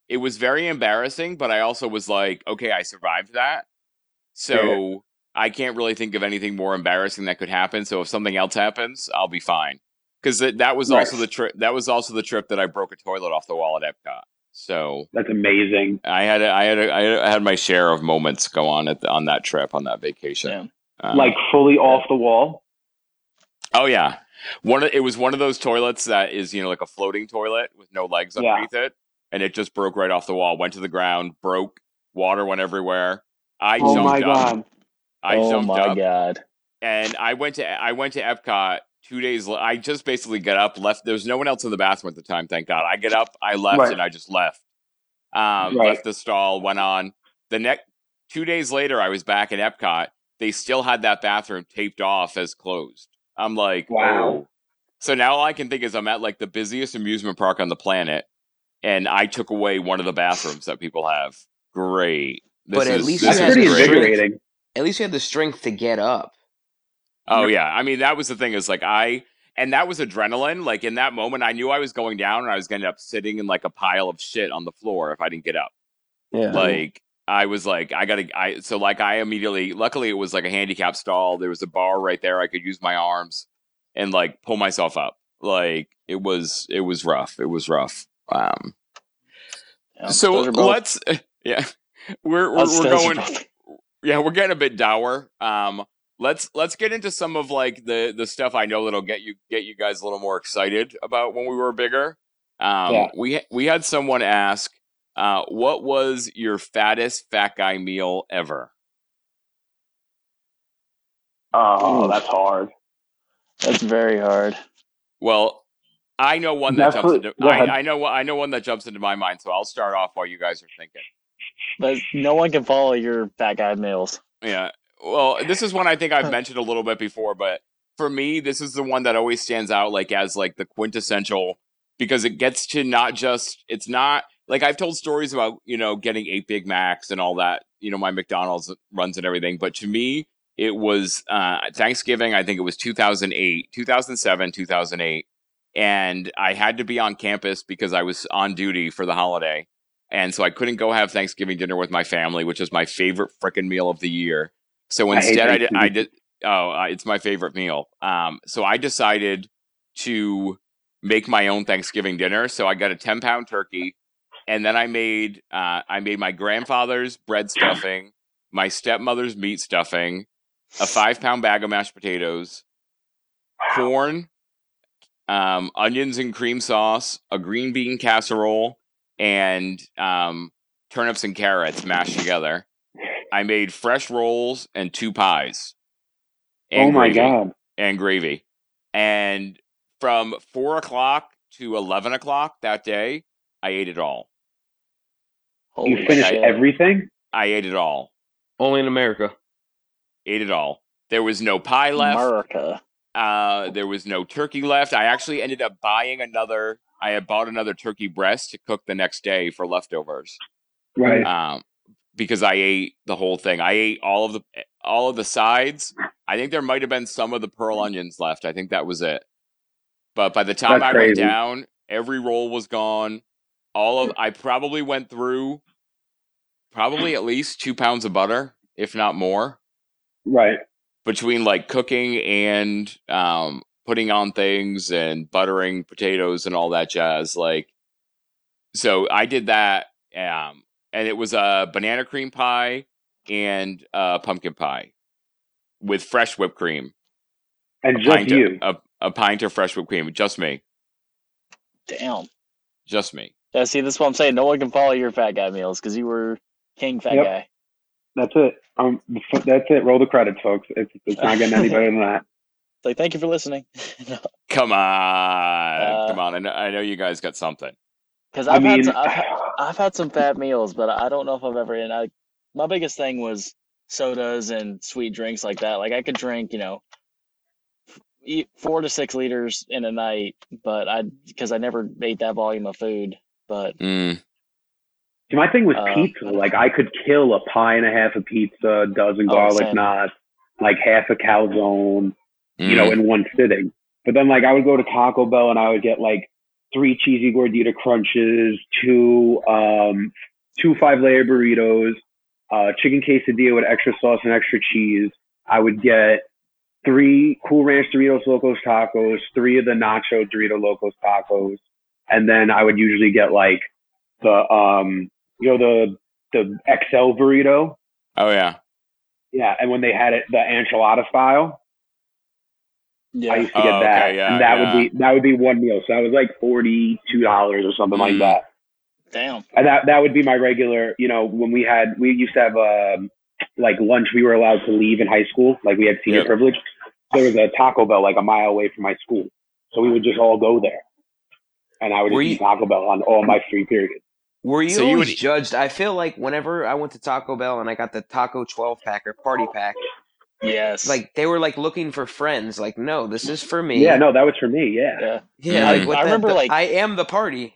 it was very embarrassing, but I also was like, okay, I survived that, so. I can't really think of anything more embarrassing that could happen. So if something else happens, I'll be fine. Because that, that was Right. also the trip. That was also the trip that I broke a toilet off the wall at Epcot. So That's amazing. I had a, I had a, I had- I had my share of moments go on at the, on that trip on that vacation. Damn. Um, like fully off the wall. oh yeah, one of, it was one of those toilets that is you know like a floating toilet with no legs Yeah. underneath it, and it just broke right off the wall, went to the ground, broke, water went everywhere. I oh jumped my up. god. I oh jumped my up. god. and I went to I went to Epcot two days. I just basically got up, left. There was no one else in the bathroom at the time, thank God. I get up, I left, Right. and I just left. Um, Right. Left the stall, went on. The next two days later, I was back in Epcot. They still had that bathroom taped off as closed. I'm like, Wow. oh. So now all I can think is I'm at like the busiest amusement park on the planet, and I took away one of the bathrooms that people have. Great. This But at is- least this That's is pretty great. invigorating. At least you had the strength to get up. Oh yeah, I mean that was the thing is like I and that was adrenaline. Like in that moment, I knew I was going down and I was going to end up sitting in like a pile of shit on the floor if I didn't get up. Yeah. Like I was like, I gotta, I so like I immediately. Luckily, it was like a handicap stall. There was a bar right there. I could use my arms and like pull myself up. Like it was, it was rough. It was rough. Um. Yeah, So let's, yeah, we're we're, we're going. yeah, we're getting a bit dour. Um, let's let's get into some of like the the stuff I know that'll get you get you guys a little more excited about when we were bigger. Um, Yeah. we we had someone ask, uh, what was your fattest fat guy meal ever? Oh, that's hard. That's very hard. Well, I know one that jumps into. I, I know I know one that jumps into my mind, so I'll start off while you guys are thinking. But no one can follow your fat guy meals. Yeah. Well, this is one I think I've mentioned a little bit before, but for me, this is the one that always stands out like as like the quintessential because it gets to not just it's not like I've told stories about, you know, getting eight Big Macs and all that, you know, my McDonald's runs and everything, but to me, it was uh Thanksgiving, I think it was 2008, 2007, 2008, and I had to be on campus because I was on duty for the holiday. And so I couldn't go have Thanksgiving dinner with my family, which is my favorite freaking meal of the year. So instead, I did, I did. Oh, uh, it's my favorite meal. Um, so I decided to make my own Thanksgiving dinner. So I got a ten pound turkey, and then I made uh, I made my grandfather's bread stuffing, my stepmother's meat stuffing, a five pound bag of mashed potatoes, corn, um, onions and cream sauce, a green bean casserole, and um, turnips and carrots mashed together. I made fresh rolls and two pies. oh my gravy, god. And gravy. And from four o'clock to eleven o'clock that day, I ate it all. Holy You finished shit. everything? I ate it all. Only in America. Ate it all. There was no pie left. America. Uh, there was no turkey left. I actually ended up buying another. I had bought another turkey breast to cook the next day for leftovers. Right. Um, because I ate the whole thing. I ate all of the all of the sides. I think there might have been some of the pearl onions left. I think that was it. But by the time That's I went down, every roll was gone. All of I probably went through probably at least two pounds of butter, if not more Right. between like cooking and um, putting on things and buttering potatoes and all that jazz. Like, so I did that, um, and it was a banana cream pie and a pumpkin pie with fresh whipped cream. And A just pint you. Of, a, a pint of fresh whipped cream. Just me. Damn. Just me. Yeah, see, this is what I'm saying. No one can follow your fat guy meals because you were king fat Yep. guy. That's it. Um, that's it. Roll the credits, folks. It's, it's not getting any better than that. It's like, thank you for listening. Come on, Uh, come on. I know, I know you guys got something. Because I I've, mean, had some, I've, had- I've had some fat meals, but I don't know if I've ever. And I, my biggest thing was sodas and sweet drinks like that. Like I could drink, you know, eat four to six liters in a night, but I because I never ate that volume of food. But Mm, See, my thing was Uh, pizza. Like I could kill a pie and a half of pizza, a dozen Oh, garlic same. knots, like half a calzone, you know, mm. in one sitting. But then like I would go to Taco Bell and I would get like three cheesy gordita crunches, two um two five layer burritos, uh chicken quesadilla with extra sauce and extra cheese. I would get three Cool Ranch Doritos Locos tacos, three of the Nacho Dorito Locos tacos, and then I would usually get like the um you know the the XL burrito. Oh yeah. Yeah, and when they had it the enchilada style, I yeah, used to get Oh, that, okay, yeah, and that yeah. would be that would be one meal. So that was like forty two dollars or something like Mm. that. damn. And that that would be my regular. You know, when we had we used to have um like lunch, we were allowed to leave in high school. Like we had senior Yep. privilege. There was a Taco Bell like a mile away from my school, so we would just all go there, and I would Were just you- eat Taco Bell on all my free periods. Were you So you always would- judged? I feel like whenever I went to Taco Bell and I got the Taco 12 pack or party pack, Yes. like they were like looking for friends. Like, no, this is for me. Yeah, no, that was for me. Yeah, yeah. yeah. I- Like, what I the- remember, the- like- I am the party.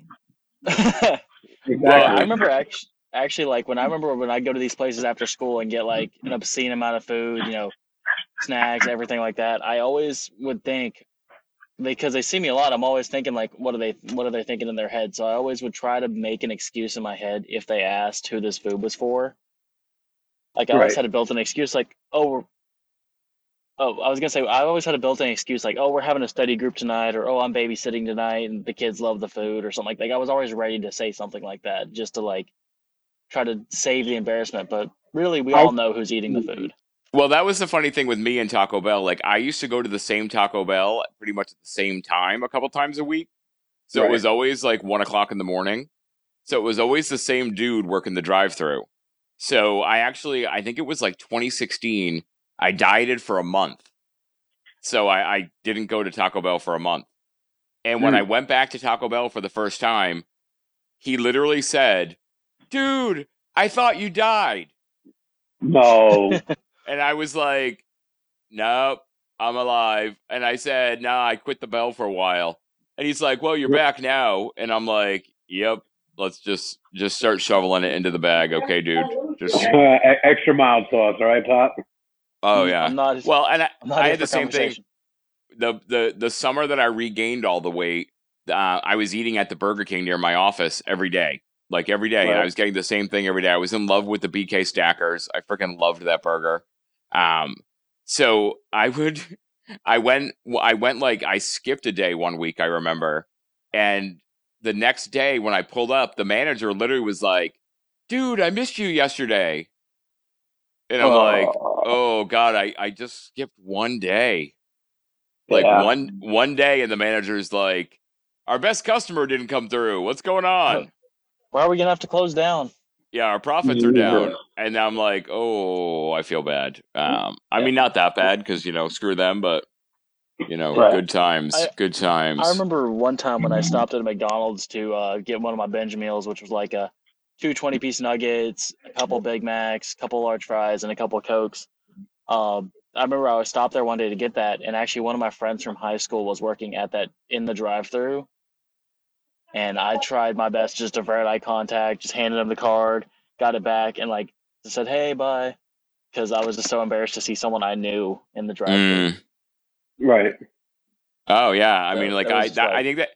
exactly. Well, I remember actually, actually, like when I remember when I go to these places after school and get like an obscene amount of food, you know, snacks, everything like that. I always would think because they see me a lot. I'm always thinking like, what are they, what are they thinking in their head? So I always would try to make an excuse in my head if they asked who this food was for. Like I always had a built-in excuse, like, oh, we're, oh, I was gonna say I always had a built-in excuse, like, oh, we're having a study group tonight, or oh, I'm babysitting tonight, and the kids love the food, or something like. Like I was always ready to say something like that, just to like try to save the embarrassment. But really, we all know who's eating the mm. food. Well, that was the funny thing with me and Taco Bell. Like, I used to go to the same Taco Bell pretty much at the same time a couple times a week. So it was always like one o'clock in the morning. So it was always the same dude working the drive through. So I actually, I think it was like 2016, I dieted for a month. So I, I didn't go to Taco Bell for a month. And when Hmm. I went back to Taco Bell for the first time, he literally said, Dude, I thought you died. No. And I was like, nope, I'm alive. And I said, nah, I quit the bell for a while. And he's like, well, you're back now. And I'm like, yep, let's just just start shoveling it into the bag, okay, dude. Just E- Extra mild sauce, all right, Pop? Oh yeah. I'm not. As, Well, and I, I had the same thing. The the the summer that I regained all the weight, uh, I was eating at the Burger King near my office every day. Like every day, and I was getting the same thing every day. I was in love with the BK Stackers. I freaking loved that burger. Um, so I would, I went, I went like I skipped a day one week. I remember, and the next day when I pulled up, the manager literally was like, "Dude, I missed you yesterday," and I'm like, "Oh God, I I just skipped one day." Like Yeah. one one day, and the manager's like, "Our best customer didn't come through. What's going on?" Why are we gonna have to close down? Yeah, our profits are down, and I'm like, "Oh, I feel bad." Um, I Yeah. mean, not that bad because you know, screw them, but you know, Right. good times, I- good times. I remember one time when I stopped at a McDonald's to uh, get one of my binge meals, which was like a two 20 piece nuggets, a couple Big Macs, a couple large fries, and a couple Cokes. Um, I remember I was stopped there one day to get that, and actually one of my friends from high school was working at that in the drive through. And I tried my best just to avert eye contact, just handed him the card, got it back, and like said, "Hey, bye," because I was just so embarrassed to see someone I knew in the drive through. Mm. Right. Oh yeah, I That- mean, like that I, just that, I think that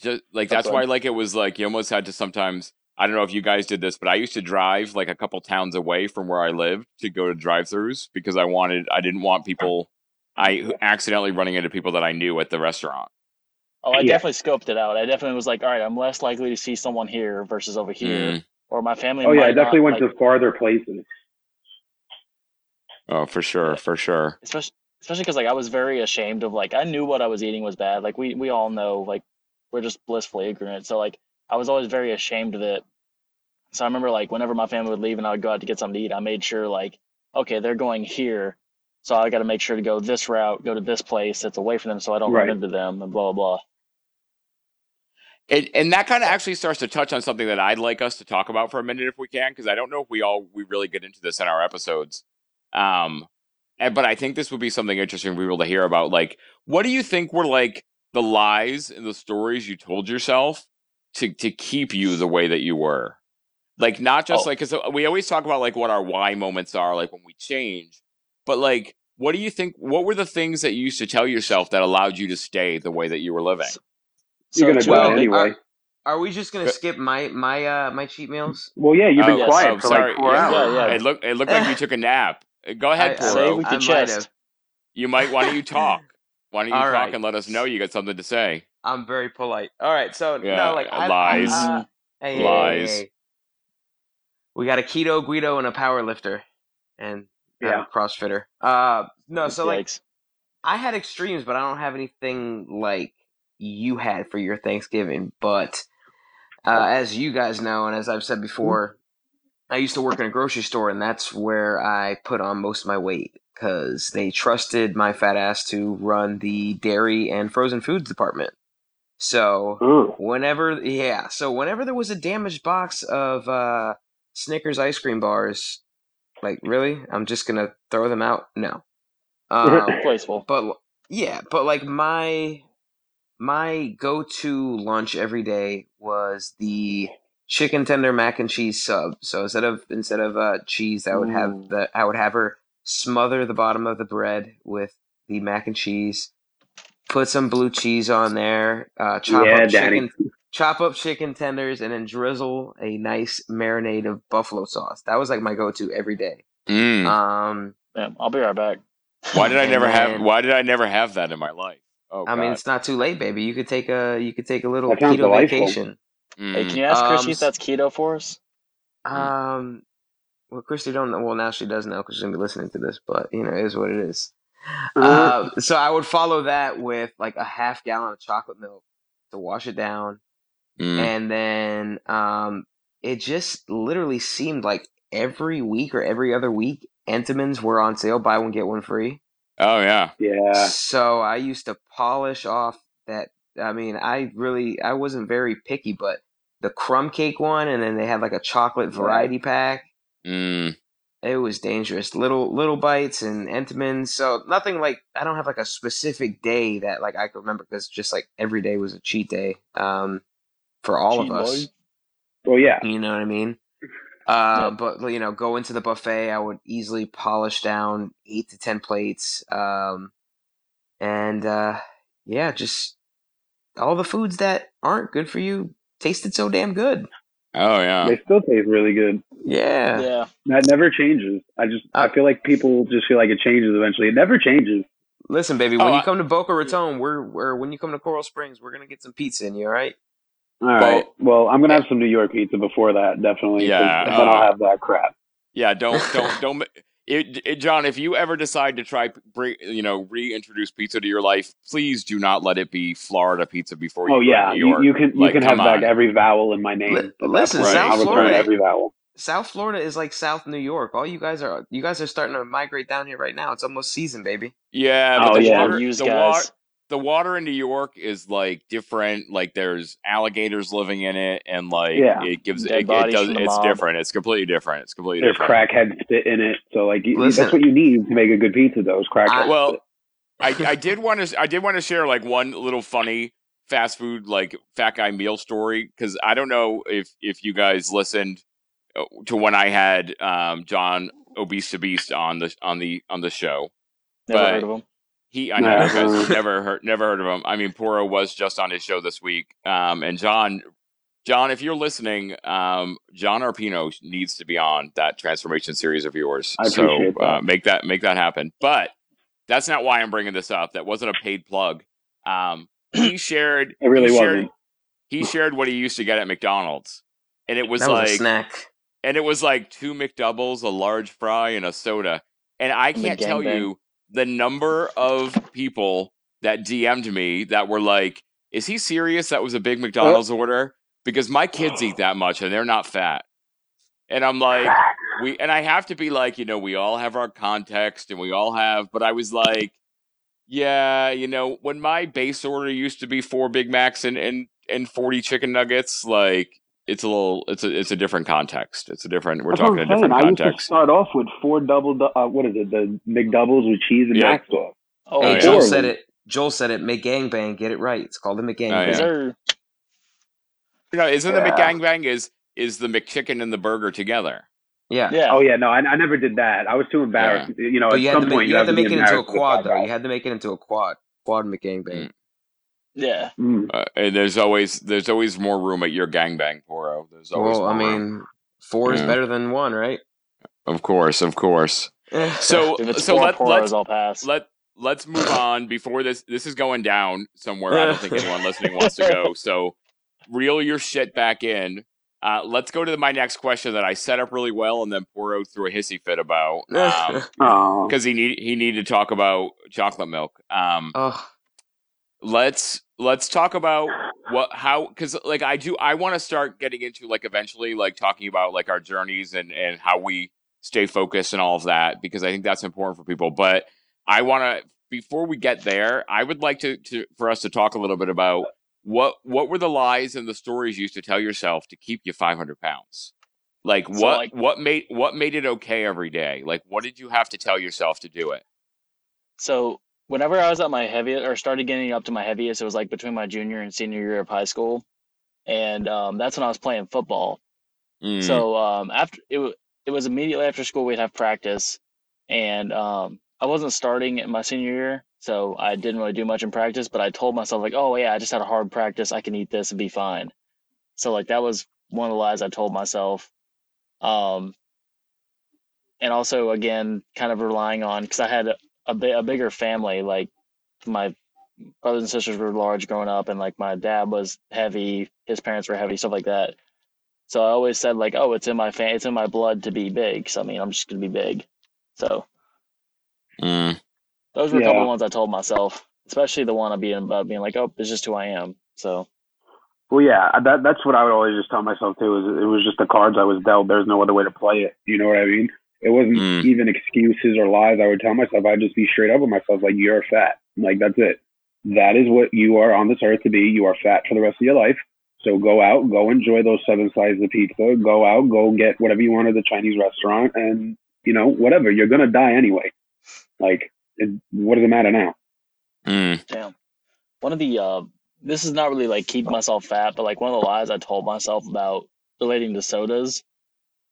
just like That's that's why like it was like you almost had to sometimes. I don't know if you guys did this, but I used to drive like a couple towns away from where I lived to go to drive-throughs because I wanted, I didn't want people, I accidentally running into people that I knew at the restaurant. Oh, I Yeah. definitely scoped it out. I definitely was like, all right, I'm less likely to see someone here versus over here, Mm. or my family. Oh yeah, I definitely not, went like, to farther places. Oh, for sure, for sure. especially especially because like I was very ashamed of like I knew what I was eating was bad. Like we we all know like we're just blissfully ignorant. So like I was always very ashamed of it. So I remember like whenever my family would leave and I would go out to get something to eat, I made sure like okay they're going here, so I got to make sure to go this route, go to this place that's away from them, so I don't Right. run into them and blah blah blah. And and that kind of actually starts to touch on something that I'd like us to talk about for a minute if we can, because I don't know if we all we really get into this in our episodes. Um, and, but I think this would be something interesting for people to hear about. Like, what do you think were like the lies and the stories you told yourself to to keep you the way that you were? Like, not just Oh. like because we always talk about like what our why moments are, like when we change, but like. What do you think? What were the things that you used to tell yourself that allowed you to stay the way that you were living? So You're gonna two do of it anyway. Are we just gonna skip my my uh my cheat meals? Well, yeah, you've been Oh, quiet oh, for sorry. like four Yeah. hours. Yeah, yeah. It looked it looked like you took a nap. Go ahead, I- I- Porro. Say with I the might chest. have. You might. Why don't you talk? Why don't you All talk right. and let us know you got something to say? I'm very polite. All right, so Yeah, no, like I, lies. I, uh, hey, hey, Lies. hey, hey. We got a keto Guido and a power lifter, and Yeah. CrossFitter. Uh, no, so like I had extremes, but I don't have anything like you had for your Thanksgiving. But uh, as you guys know, and as I've said before, I used to work in a grocery store, and that's where I put on most of my weight because they trusted my fat ass to run the dairy and frozen foods department. So Oh. whenever, yeah, so whenever there was a damaged box of uh, Snickers ice cream bars, like really, I'm just gonna throw them out? No. Um, Wasteful. but yeah, but like my my go-to lunch every day was the chicken tender mac and cheese sub. So instead of instead of uh, cheese, I would Ooh. have the I would have her smother the bottom of the bread with the mac and cheese. Put some blue cheese on there. Uh, chop Yeah, up Danny. chicken. Chop up chicken tenders, and then drizzle a nice marinade of buffalo sauce. That was like my go-to every day. Mm. Um, Yeah, I'll be right back. Why did I and never have? Why did I never have that in my life? Oh, I mean, it's not too late, baby. You could take a you could take a little keto delightful. vacation. Hey, Mm. can you ask Um, Chrissy if that's keto for us? Um, well, Christy don't know. Well, now she does know because she's gonna be listening to this. But you know, it is what it is. Uh, Um, so I would follow that with like a half gallon of chocolate milk to wash it down, Mm. and then um, it just literally seemed like every week or every other week, Entenmann's were on sale, buy one get one free. Oh yeah. yeah. So I used to polish off that. I mean, I really I wasn't very picky, but the crumb cake one, and then they had like a chocolate variety pack. Mm. It was dangerous. Little little bites and Entenmann's. So nothing like I don't have like a specific day that like I can remember because just like every day was a cheat day. Um, for all Cheat of us. day. Well, yeah. You know what I mean? Uh, Yeah. but you know, go into the buffet. I would easily polish down eight to ten plates. Um, and uh, yeah, just all the foods that aren't good for you tasted so damn good. Oh yeah. They still taste really good. Yeah, Yeah. That never changes. I just I Uh, feel like people just feel like it changes eventually. It never changes. Listen, baby, when Oh, you I- come to Boca Raton, we're, we're when you come to Coral Springs, we're gonna get some pizza in you. All right? All right. Well- Well, I'm gonna have some New York pizza before that, definitely. Yeah, Then I'll uh, have that crap. Yeah, don't don't don't. It, it, John, if you ever decide to try, bring, you know, reintroduce pizza to your life, please do not let it be Florida pizza before you Oh go yeah, to New you, York. you can you Like, can have back every vowel in my name. Li- At listen, point, South I'll Florida- every vowel. South Florida is like South New York. All you guys are you guys are starting to migrate down here right now. It's almost season, baby. Yeah, but Oh, the yeah. water, the water, the water in New York is like different. Like there's alligators living in it, and like Yeah. it gives Dead it, it does. It's mob. different. It's completely different. It's completely There's different. crackhead spit in it, so like Listen. that's what you need to make a good pizza. Those crackhead. I- Well. I, I did want to I did want to share like one little funny fast food like fat guy meal story because I don't know if if you guys listened uh, to when I had um, John Obese to Beast on the on the on the show. Never But- heard of them. He I know you guys Uh-huh. never heard never heard of him. I mean, Porro was just on his show this week, um, and John. John, if you're listening, um, John Arpino needs to be on that transformation series of yours. I so that. Uh, make that make that happen. But that's not why I'm bringing this up. That wasn't a paid plug. Um, he shared. It really he shared, wasn't. He shared what he used to get at McDonald's, and it was that was like a snack. and it was like two McDoubles, a large fry, and a soda. And I can't tell gangbang. you the number of people that DM'd me that were like, "Is he serious? That was a big McDonald's order?" Because my kids eat that much and they're not fat. And I'm like, we and I have to be like, you know, we all have our context and we all have, but I was like, yeah, you know, when my base order used to be four Big Macs and and and 40 chicken nuggets, like it's a little it's a it's a different context. It's a different we're That's talking what a I'm saying. different I used to context. start off with four double. Uh, what is it? The McDoubles with cheese and Yeah. mac sauce. Oh, hey, yeah. Joel said it. Joel said it. McGangbang, get it right. It's called the McGangbang. Oh, yeah. Is there? You know, isn't the McGangbang is is the McChicken and the burger together? Yeah. Yeah. Oh yeah, no, I, I never did that. I was too embarrassed. You know, But at you some to make, point you had to make it into a quad though. out. You had to make it into a quad. Quad McGangbang. Yeah. Mm. Uh, and there's always there's always more room at your gangbang, Porro. There's always Well, I more room. mean, four is Yeah. better than one, right? Of course, of course. So so four let poros, let's I'll pass. let let's move on before this this is going down somewhere i don't think anyone listening wants to go so reel your shit back in uh, let's go to my next question that i set up really well and then Porro threw a hissy fit about because Oh, he need he needed to talk about chocolate milk um, oh, let's let's talk about what how because like i do i want to start getting into like eventually like talking about like our journeys and and how we stay focused and all of that because i think that's important for people but i want to before we get there i would like to, to for us to talk a little bit about what what were the lies and the stories you used to tell yourself to keep you 500 pounds? Like So, what like- what made what made it okay every day? Like what did you have to tell yourself to do it? So whenever I was at my heaviest or started getting up to my heaviest, it was like between my junior and senior year of high school, and um, that's when I was playing football. Mm. So um, after it, it was immediately after school we'd have practice, and um, I wasn't starting in my senior year, so I didn't really do much in practice. But I told myself like, oh yeah, I just had a hard practice. I can eat this and be fine. So like that was one of the lies I told myself. Um, and also again, kind of relying on because I had a, a, bi- a bigger family. Like my brothers and sisters were large growing up, and like my dad was heavy, his parents were heavy, stuff like that. So I always said like, oh, it's in my fa- it's in my blood to be big. So I mean, I'm just gonna be big. So Mm. those were a couple of ones I told myself, especially the one of being about being like, oh, it's just who I am. So Well, yeah, that that's what I would always just tell myself too. Is it was just the cards I was dealt. There's no other way to play it. You know what I mean? It wasn't Mm. even excuses or lies. I would tell myself. I'd just be straight up with myself, like you're fat. Like that's it. That is what you are on this earth to be. You are fat for the rest of your life. So go out, go enjoy those seven slices of pizza. Go out, go get whatever you want at the Chinese restaurant, and you know whatever. You're gonna die anyway. Like, it, what does it matter now? Mm. Damn. One of the uh this is not really like keep myself fat, but like one of the lies I told myself about relating to sodas.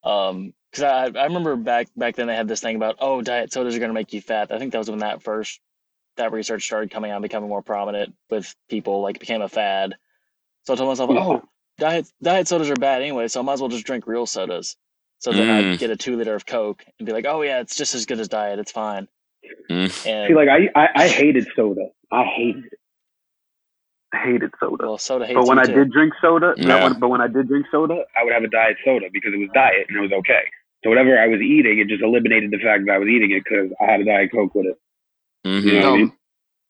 Um because I I remember back back then they had this thing about oh diet sodas are gonna make you fat. I think that was when that first that research started coming out, becoming more prominent with people, like became a fad. So I told myself, Yeah. oh, diet diet sodas are bad anyway, so I might as well just drink real sodas. So then Mm. I'd get a two liter of Coke and be like, oh yeah, it's just as good as diet, it's fine. Mm. And See, like I, I, I hated soda. I hated it. I hated soda. well, soda hates But when you I too. did drink soda, Yeah. that one, but when I did drink soda, I would have a diet soda because it was diet and it was okay. So whatever I was eating, it just eliminated the fact that I was eating it because I had a diet coke with it. Mhm. You know what I mean?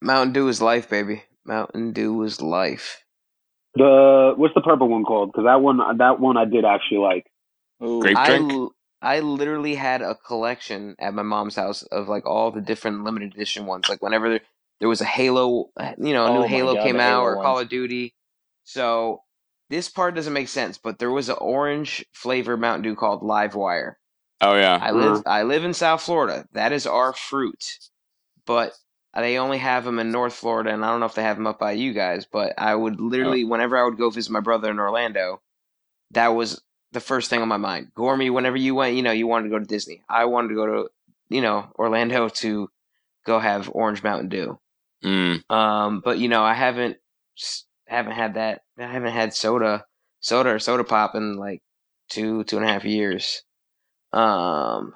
Mountain Dew is life, baby. Mountain Dew is life. The what's the purple one called? Because that one, that one I did actually like. Ooh. Grape I, drink? l- I literally had a collection at my mom's house of like all the different limited edition ones. Like whenever there, there was a Halo, you know, a Oh new my Halo God, came out Halo or Call of Duty. So this part doesn't make sense, but there was an orange flavor Mountain Dew called Live Wire. Oh yeah. I live mm-hmm. I live in South Florida. That is our fruit, but they only have them in North Florida, and I don't know if they have them up by you guys. But I would oh. literally, whenever I would go visit my brother in Orlando, that was the first thing on my mind. Gormy, whenever you went, you know, you wanted to go to Disney. I wanted to go to, you know, Orlando to go have Orange Mountain Dew. Mm. Um, but you know, I haven't haven't had that. I haven't had soda, soda or soda pop in like two two and a half years. Um,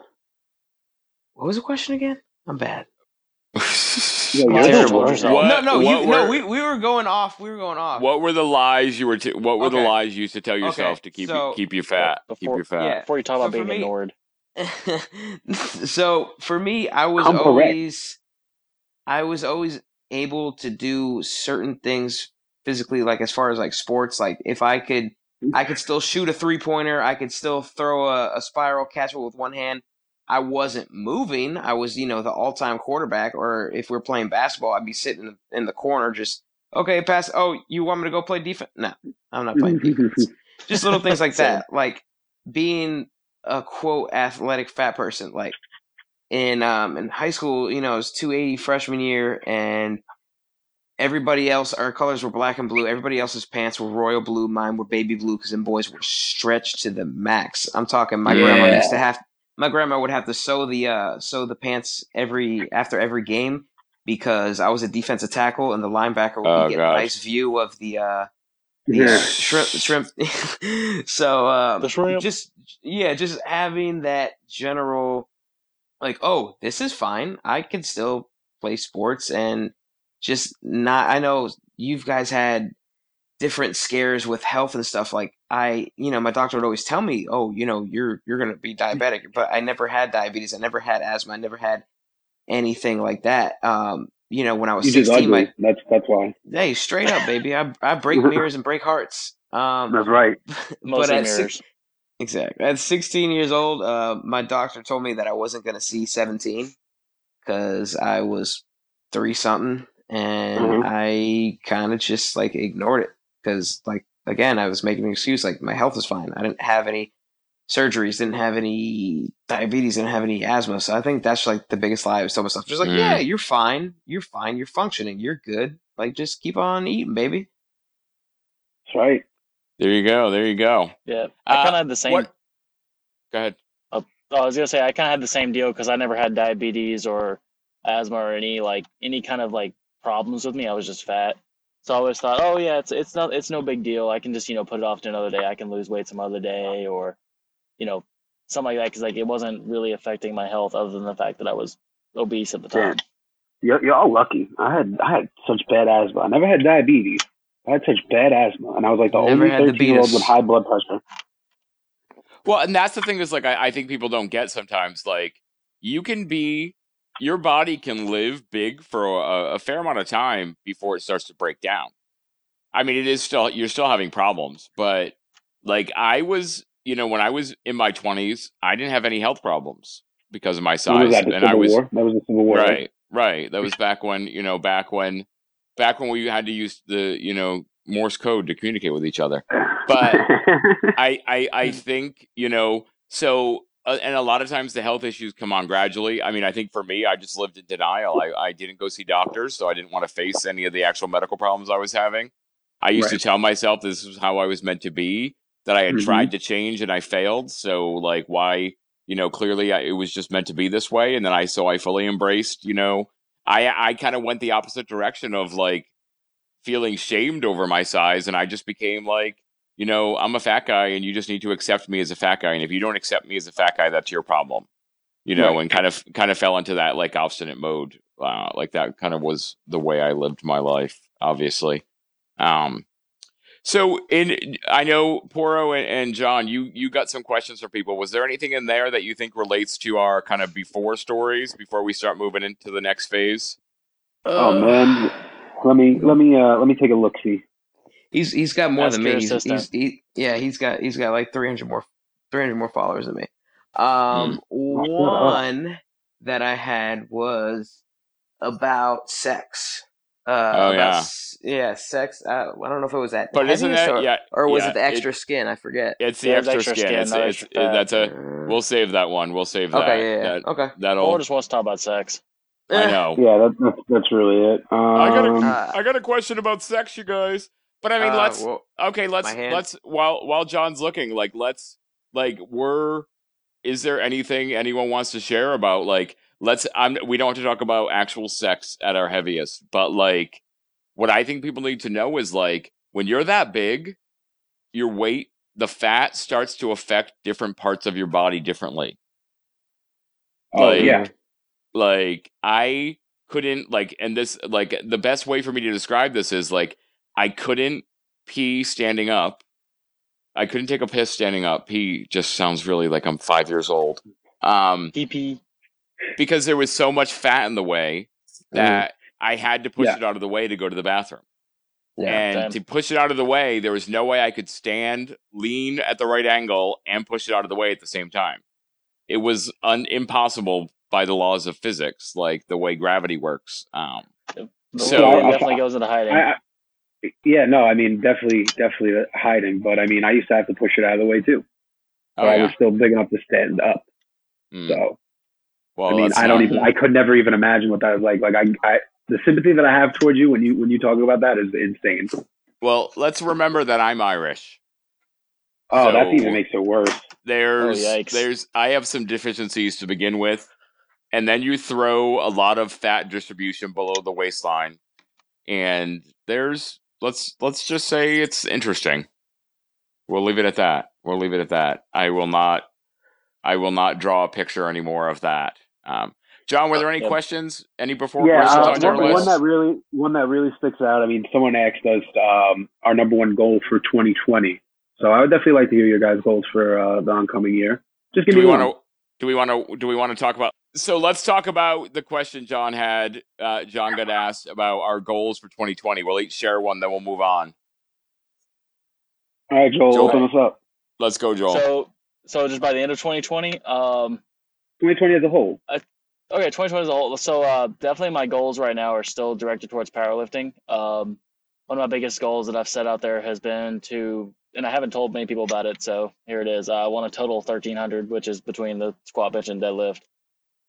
what was the question again? I'm bad. Yo, Well, you're you the told worst. yourself. What- no, no, what you, no. were- We we were going off. We were going off. What were the lies you were? T- what were the lies you used to tell yourself Okay, to keep so- you, keep you fat? keep Before- you fat. Yeah. Before you talk So about for being me- ignored. so for me, I was I'm correct. always, I was always able to do certain things physically, like as far as like sports. Like if I could, I could still shoot a three pointer. I could still throw a, a spiral, catch with one hand. I wasn't moving. I was, you know, the all time quarterback. Or if we're playing basketball, I'd be sitting in the, in the corner, just okay, pass. Oh, you want me to go play defense? No, I'm not playing defense just little things like that like being a quote athletic fat person like in um in high school you know it was 280 freshman year and everybody else our colors were black and blue everybody else's pants were royal blue mine were baby blue because them boys were stretched to the max i'm talking my grandma used to have my grandma would have to sew the uh sew the pants every after every game because i was a defensive tackle and the linebacker would Oh, get gosh. a nice view of the uh the Yeah. shrimp shrimp so um The shrimp. just yeah just having that general like oh this is fine i can still play sports and just not i know you guys had different scares with health and stuff like i you know my doctor would always tell me oh you know you're you're going to be diabetic but i never had diabetes i never had asthma i never had anything like that um you know when i was You 16 my. That's that's why. Hey, straight up, baby. I I break mirrors and break hearts. Um, That's right. but at mirrors. six, exactly at 16 years old, uh, my doctor told me that I wasn't gonna see 17 because I was three something, and Mhm. I kind of just like ignored it because, like, again, I was making an excuse like my health is fine. I didn't have any surgeries, didn't have any diabetes, didn't have any asthma. So I think that's like the biggest lie I was telling myself. Just like, Mm. yeah, you're fine, you're fine, you're functioning, you're good. Like, just keep on eating, baby. That's right. There you go. There you go. Yeah, I Uh, kind of had the same. What? Go ahead. Oh, I was gonna say I kind of had the same deal because I never had diabetes or asthma or any like any kind of like problems with me. I was just fat. So I always thought, oh yeah, it's it's not it's no big deal. I can just you know put it off to another day. I can lose weight some other day, or you know something like that. Because like it wasn't really affecting my health, other than the fact that I was obese at the time. You're, you're all lucky. I had I had such bad asthma. I never had diabetes. I had such bad asthma, and I was like the Never only had the 13 year old beatus. with high blood pressure. Well, and that's the thing is like I, I think people don't get sometimes. Like you can be, your body can live big for a, a fair amount of time before it starts to break down. I mean, it is still you're still having problems, but like I was, you know, when I was in my twenties, I didn't have any health problems because of my When size, was that? The and I Civil was War. That was the Civil War. right, right. That was back when you know, back when, back when we had to use the you know Morse code to communicate with each other. But I, I, I think you know. So, uh, and a lot of times the health issues come on gradually. I mean, I think for me, I just lived in denial. I, I didn't go see doctors, so I didn't want to face any of the actual medical problems I was having. I used to tell myself this is how I was meant to be. That I had Mhm. tried to change and I failed. So, like, why? You know, clearly I, it was just meant to be this way. And then I, so I fully embraced. You know, I, I kind of went the opposite direction of like feeling shamed over my size, and I just became like you know, I'm a fat guy and you just need to accept me as a fat guy. And if you don't accept me as a fat guy, that's your problem. You know, Right. and kind of kind of fell into that like obstinate mode. Uh, like that kind of was the way I lived my life, obviously. Um so in I know Porro and, and John, you you got some questions for people. Was there anything in there that you think relates to our kind of before stories before we start moving into the next phase? oh man, let me let me uh let me take a look. See. He's he's got more Ask than me. He's, he's he, yeah, he's got he's got like three hundred more three hundred more followers than me. Um, shut one that I had was about sex. Uh, Oh, about yeah. s- yeah, sex. Uh, I don't know if it was that, But isn't that or, yeah? or was yeah, it the extra skin? I forget. It's the Yeah, extra, extra skin. skin, It's, not it's, extra fat. that's a Uh, We'll save that one. We'll save that. okay, yeah, That, okay. that'll. Or just wants to talk about sex. I Eh, know. Yeah, that, that's that's really it. Um, I got a, Uh, I got a question about sex, you guys. But I mean, uh, let's well, okay. Let's let's while while John's looking, like let's like we're. Is there anything anyone wants to share about like let's? I'm. We don't have to talk about actual sex at our heaviest, but like what I think people need to know is like when you're that big, your weight, the fat starts to affect different parts of your body differently. oh like- yeah, like I couldn't like and this like the best way for me to describe this is like I couldn't pee standing up. I couldn't take a piss standing up. Pee just sounds really like I'm 5 years old. Um PP. Because there was so much fat in the way that I had to push Yeah. it out of the way to go to the bathroom. yeah. and Same. to push it out of the way, there was no way I could stand, lean at the right angle, and push it out of the way at the same time. It was un- impossible by the laws of physics, like the way gravity works. Um, The So- weight I- definitely goes into hiding. I, I, yeah, no, I mean definitely, definitely hiding. But I mean, I used to have to push it out of the way too. But oh I was still big enough to stand up. Mm. So Well, I mean, I don't not- even, I could never even imagine what that was like. Like I, I, the sympathy that I have towards you when you when you talk about that is insane. Well, let's remember that I'm Irish. Oh, that even makes it worse. There's, Oh, there's, I have some deficiencies to begin with, and then you throw a lot of fat distribution below the waistline, and there's, let's, let's just say it's interesting. We'll leave it at that. We'll leave it at that. I will not, I will not draw a picture anymore of that. Um, John, were there any Yep. questions? Any before Yeah, questions uh, on your one, one that really one that really sticks out. I mean, someone asked us um, our number one goal for 2020. So I would definitely like to hear your guys' goals for uh, the oncoming year. Just give do we me one. want to do we want to do we want to talk about so let's talk about the question john had uh, john got asked about our goals for 2020 we'll each share one then we'll move on All right, Joel, Joel. open us up. let's go joel So, so just by the end of 2020, um, 2020 as a whole. okay, 2020 as a whole. So, uh, definitely my goals right now are still directed towards powerlifting. Um, one of my biggest goals that I've set out there has been to, and I haven't told many people about it, so here it is. I want a total 1300, which is between the squat, bench, and deadlift.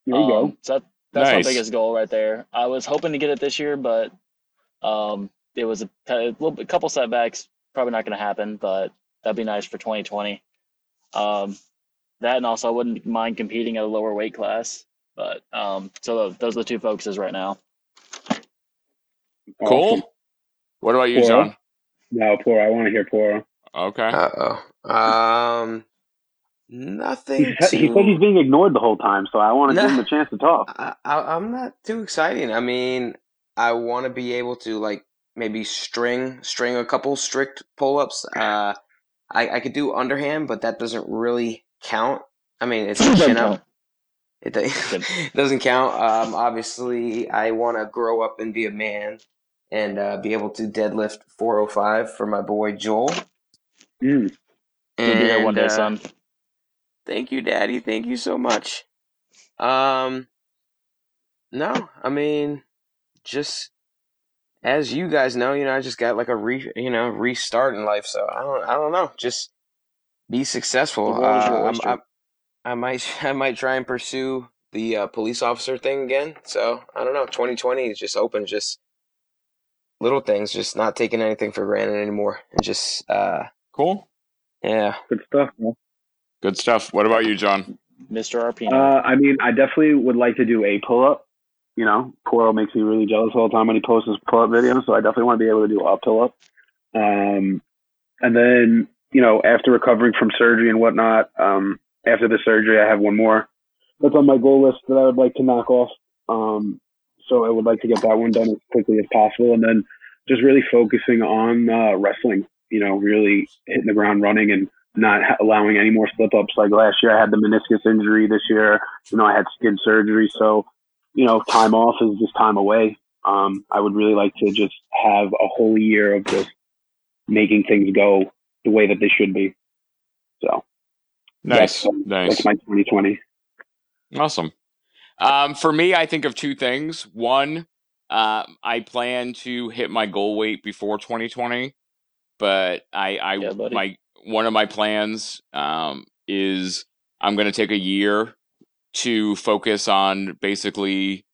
There you go. Um, So that, that's Nice. my biggest goal right there. I was hoping to get it this year, but um, it was a, a little bit, couple setbacks. Probably not going to happen, but that'd be nice for 2020. Um, that and also I wouldn't mind competing at a lower weight class. But um, so those are the two focuses right now. cool Awesome. What about you, Porro? John? No, poor. I want to hear poor. Okay. Uh oh. Um, He, nothing said- he said he's being ignored the whole time, so I want to Nah. give him a chance to talk. I, I, I'm not too exciting. I mean, I want to be able to like maybe string string a couple strict pull ups. Uh, I I could do underhand, but that doesn't really count. I mean, it's Doesn't chin count. up. It, it doesn't count. Um, obviously, I want to grow up and be a man and uh, be able to deadlift 405 for my boy Joel. Mm. You'll be there one day, uh, son. Thank you, Daddy. Thank you so much. Um, no, I mean, just as you guys know, you know, I just got like a re, you know, restart in life. So I don't, I don't know. Just be successful. The world your Uh, I'm- I'm- I might, I might try and pursue the uh, police officer thing again. So I don't know. 2020 is just open, just little things, just not taking anything for granted anymore, and just, uh, Cool. yeah. Good stuff. Man. Good stuff. What about you, John? Mr. Arpino. Uh, I mean, I definitely would like to do a pull up. You know, Porro makes me really jealous all the time when he posts his pull up videos, so I definitely want to be able to do a pull up. Um, and then, you know, after recovering from surgery and whatnot, um, after the surgery, I have one more that's on my goal list that I would like to knock off. Um, so I would like to get that one done as quickly as possible, and then just really focusing on uh, wrestling. You know, really hitting the ground running and not allowing any more slip ups. Like last year, I had the meniscus injury. This year, you know, I had skin surgery. So, you know, time off is just time away. Um, I would really like to just have a whole year of just making things go the way that they should be. So Nice. that's, Nice. that's my 2020. Awesome. Um, for me, I think of two things. One, uh, I plan to hit my goal weight before 2020, but I, I Yeah, my one of my plans um, is I'm going to take a year to focus on basically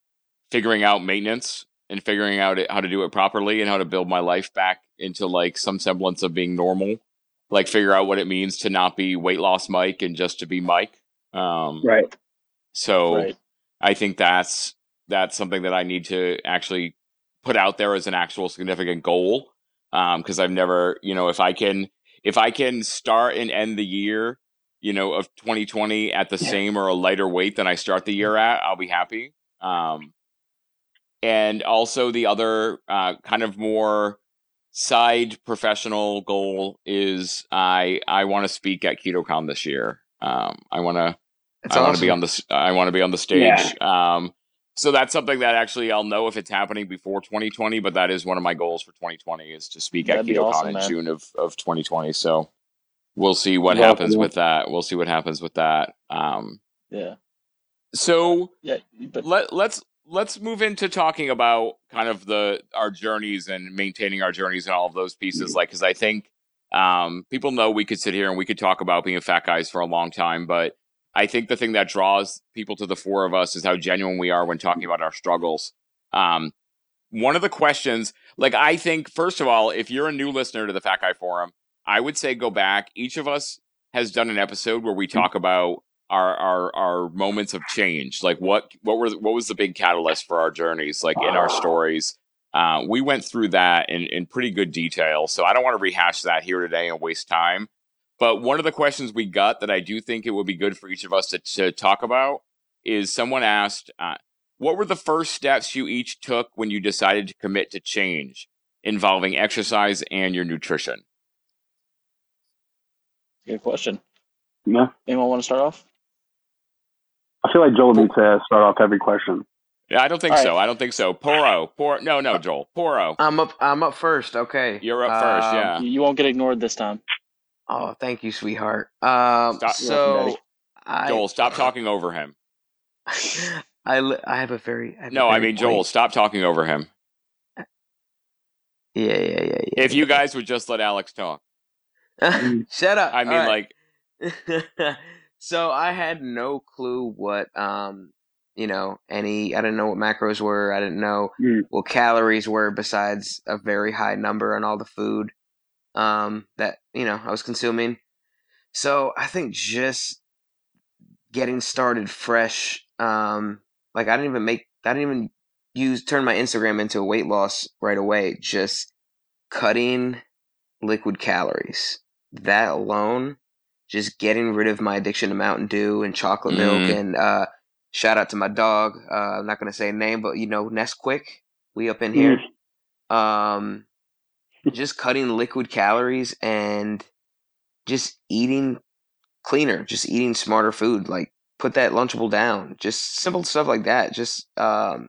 figuring out maintenance and figuring out it, how to do it properly and how to build my life back into like some semblance of being normal. Like figure out what it means to not be weight loss Mike and just to be Mike. Um, Right. so right. I think that's that's something that I need to actually put out there as an actual significant goal. Because I've never, you know, if I can if I can start and end the year, you know, of 2020 at the same or a lighter weight than I start the year at, I'll be happy. Um, and also the other uh, kind of more side professional goal is I I want to speak at KetoCon this year. Um, I want to I want to be on the I want to be on the stage. Um, so that's something that actually I'll know if it's happening before 2020, but that is one of my goals for 2020 is to speak That'd at KetoCon awesome, in man. June of, of 2020. So we'll see what Welcome, happens yeah. with that. We'll see what happens with that. Um, Yeah. so Yeah. But let let's let's move into talking about kind of the our journeys and maintaining our journeys and all of those pieces. Like because i think um people know we could sit here and we could talk about being fat guys for a long time but i think the thing that draws people to the four of us is how genuine we are when talking about our struggles. Um one of the questions like i think first of all if you're a new listener to the fat guy forum i would say go back. Each of us has done an episode where we talk about our our our moments of change like what what were what was the big catalyst for our journeys like in our stories uh, we went through that in, in pretty good detail so i don't want to rehash that here today and waste time but one of the questions we got that i do think it would be good for each of us to, to talk about is someone asked uh, what were the first steps you each took when you decided to commit to change involving exercise and your nutrition good question. Yeah. Anyone want to start off? I feel like Joel needs to start off every question. yeah i don't think All right. so i don't think so porro Por- no no joel porro I'm up. I'm up first. Okay. You're up first, Um, yeah. You, you won't get ignored this time. Oh, thank you, sweetheart. Um, Stop- so I, Joel, stop talking over him. I, li- I have a very. I have a No, I very mean Joel, stop talking over him. Yeah, yeah, yeah, yeah. If you guys would just let Alex talk. Shut up. I mean, All right. like, so I had no clue what um you know any I didn't know what macros were. I didn't know Mm. what calories were besides a very high number on all the food um that you know I was consuming. So I think just getting started fresh um like I didn't even make I didn't even use turn my Instagram into a weight loss right away. Just cutting liquid calories. That alone, just getting rid of my addiction to Mountain Dew and chocolate milk, Mm. and uh, shout out to my dog. Uh, I'm not gonna say a name, but you know Nesquik. We up in here. Um, just cutting liquid calories and just eating cleaner, just eating smarter food. Like put that Lunchable down. Just simple stuff like that. Just um,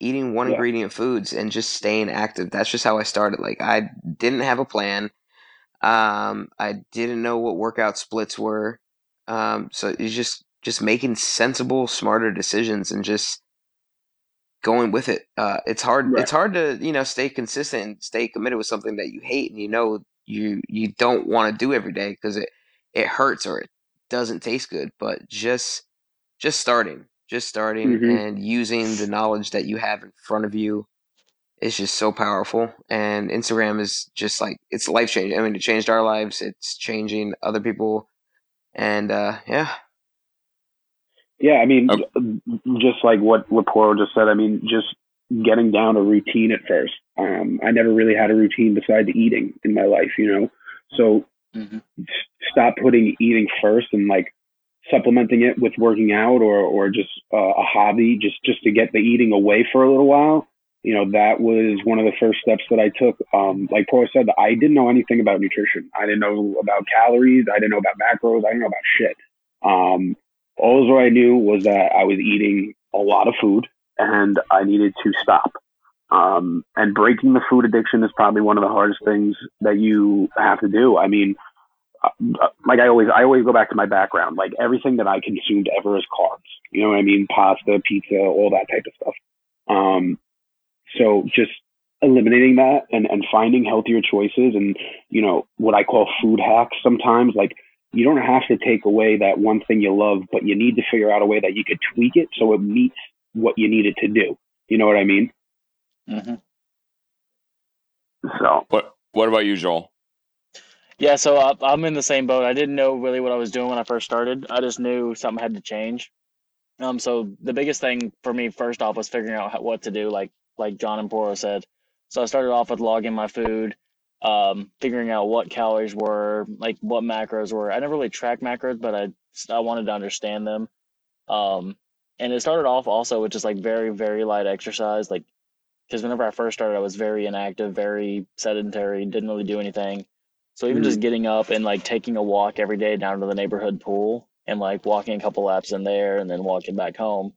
eating one Yeah. ingredient foods and just staying active. That's just how I started. Like I didn't have a plan. Um, I didn't know what workout splits were. Um, so it's just just making sensible, smarter decisions and just going with it. Uh, it's hard. Right. It's hard to you know stay consistent and stay committed with something that you hate and you know you you don't want to do every day because it it hurts or it doesn't taste good. But just just starting, just starting, Mhm. and using the knowledge that you have in front of you is just so powerful. And Instagram is just like it's life changing. I mean, it changed our lives. It's changing other people, and uh, yeah, Yeah, I mean, Okay. just like what what Porro just said. I mean, just getting down a routine at first. Um, I never really had a routine besides eating in my life, you know. So hmm s- stop putting eating first and like supplementing it with working out or or just uh, a hobby, just just to get the eating away for a little while. You know, that was one of the first steps that I took. Um, like Porro said, I didn't know anything about nutrition. I didn't know about calories. I didn't know about macros. I didn't know about shit. Um, all I knew was that I was eating a lot of food and I needed to stop. Um, and breaking the food addiction is probably one of the hardest things that you have to do. I mean, uh, like I always, I always go back to my background. Like everything that I consumed ever is carbs. You know what I mean? Pasta, pizza, all that type of stuff. Um, so just eliminating that and, and finding healthier choices and, you know, what I call food hacks sometimes, like you don't have to take away that one thing you love, but you need to figure out a way that you could tweak it so it meets what you need it to do. You know what I mean? hmm So What What about you, Joel? Yeah, so uh, I'm in the same boat. I didn't know really what I was doing when I first started. I just knew something had to change. Um, so the biggest thing for me first off was figuring out how, what to do, like like John and Porro said. So I started off with logging my food, um, figuring out what calories were, like what macros were. I never really tracked macros, but I I wanted to understand them. Um, and it started off also with just like very very light exercise, like because whenever I first started, I was very inactive, very sedentary, didn't really do anything. So even just getting up and like taking a walk every day down to the neighborhood pool and like walking a couple laps in there and then walking back home,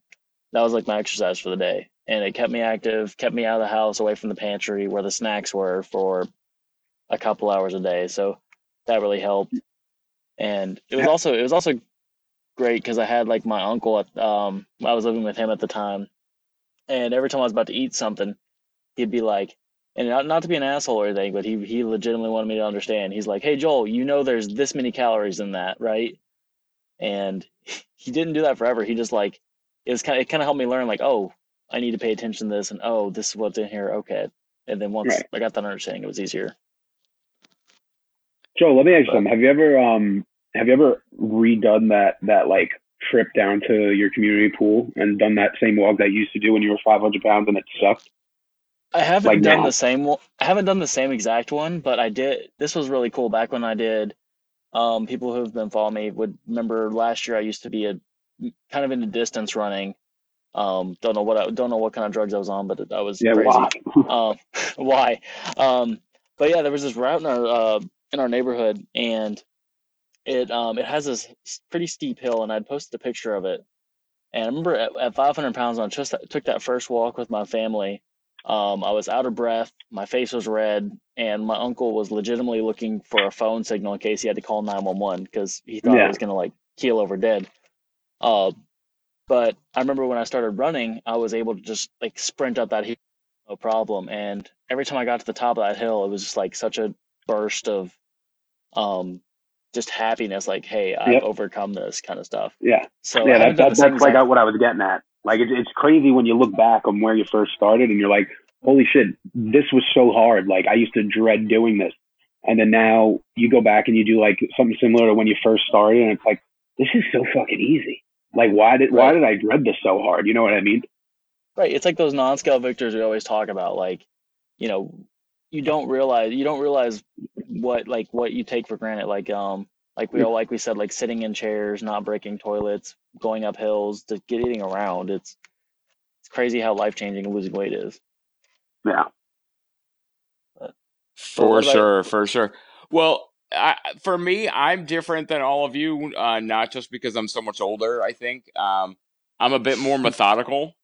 that was like my exercise for the day. And it kept me active, kept me out of the house, away from the pantry where the snacks were for a couple hours a day. So that really helped. And it was also it was also great because I had like my uncle at um I was living with him at the time, and every time I was about to eat something, he'd be like, and not, not to be an asshole or anything, but he he legitimately wanted me to understand. He's like, "Hey Joel, you know there's this many calories in that, right?" And he didn't do that forever. He just like it was kind of, it kind of helped me learn like, oh, I need to pay attention to this, and oh, this is what's in here. Okay, and then once Right. I got that understanding, it was easier. Joe, let me ask you something. Have you ever um have you ever redone that that like trip down to your community pool and done that same walk that you used to do when you were five hundred pounds and it sucked? I haven't Like done now. the same one. I haven't done the same exact one, but I did. This was really cool. Back when I did, um, people who've been following me would remember last year. I used to be a kind of into distance running. Um, don't know what I don't know what kind of drugs I was on, but I was Yeah, crazy. why? um, why? Um, but yeah, there was this route in our uh, in our neighborhood, and it um, it has this pretty steep hill, and I'd posted a picture of it. And I remember at, at 500 pounds, I just took that first walk with my family. Um, I was out of breath, my face was red, and my uncle was legitimately looking for a phone signal in case he had to call 911 because he thought I was gonna like keel over dead. Uh, but I remember when I started running, I was able to just like sprint up that hill, no problem. And every time I got to the top of that hill, it was just like such a burst of um, just happiness. Like, hey, I've Yep. overcome this kind of stuff. Yeah. So yeah, that, that, that's like what I was getting at. Like it's it's crazy when you look back on where you first started and you're like, holy shit, this was so hard. Like I used to dread doing this, and then now you go back and you do like something similar to when you first started, and it's like this is so fucking easy. Like why did why did I dread this so hard? You know what I mean? Right. It's like those non-scale victors we always talk about. Like, you know, you don't realize you don't realize what like what you take for granted. Like um like we all like we said like sitting in chairs, not breaking toilets, going up hills, just getting around. It's it's crazy how life changing losing weight is. Yeah. For what about- sure, for sure. Well, I, for me, I'm different than all of you, uh, not just because I'm so much older. I think um, I'm a bit more methodical.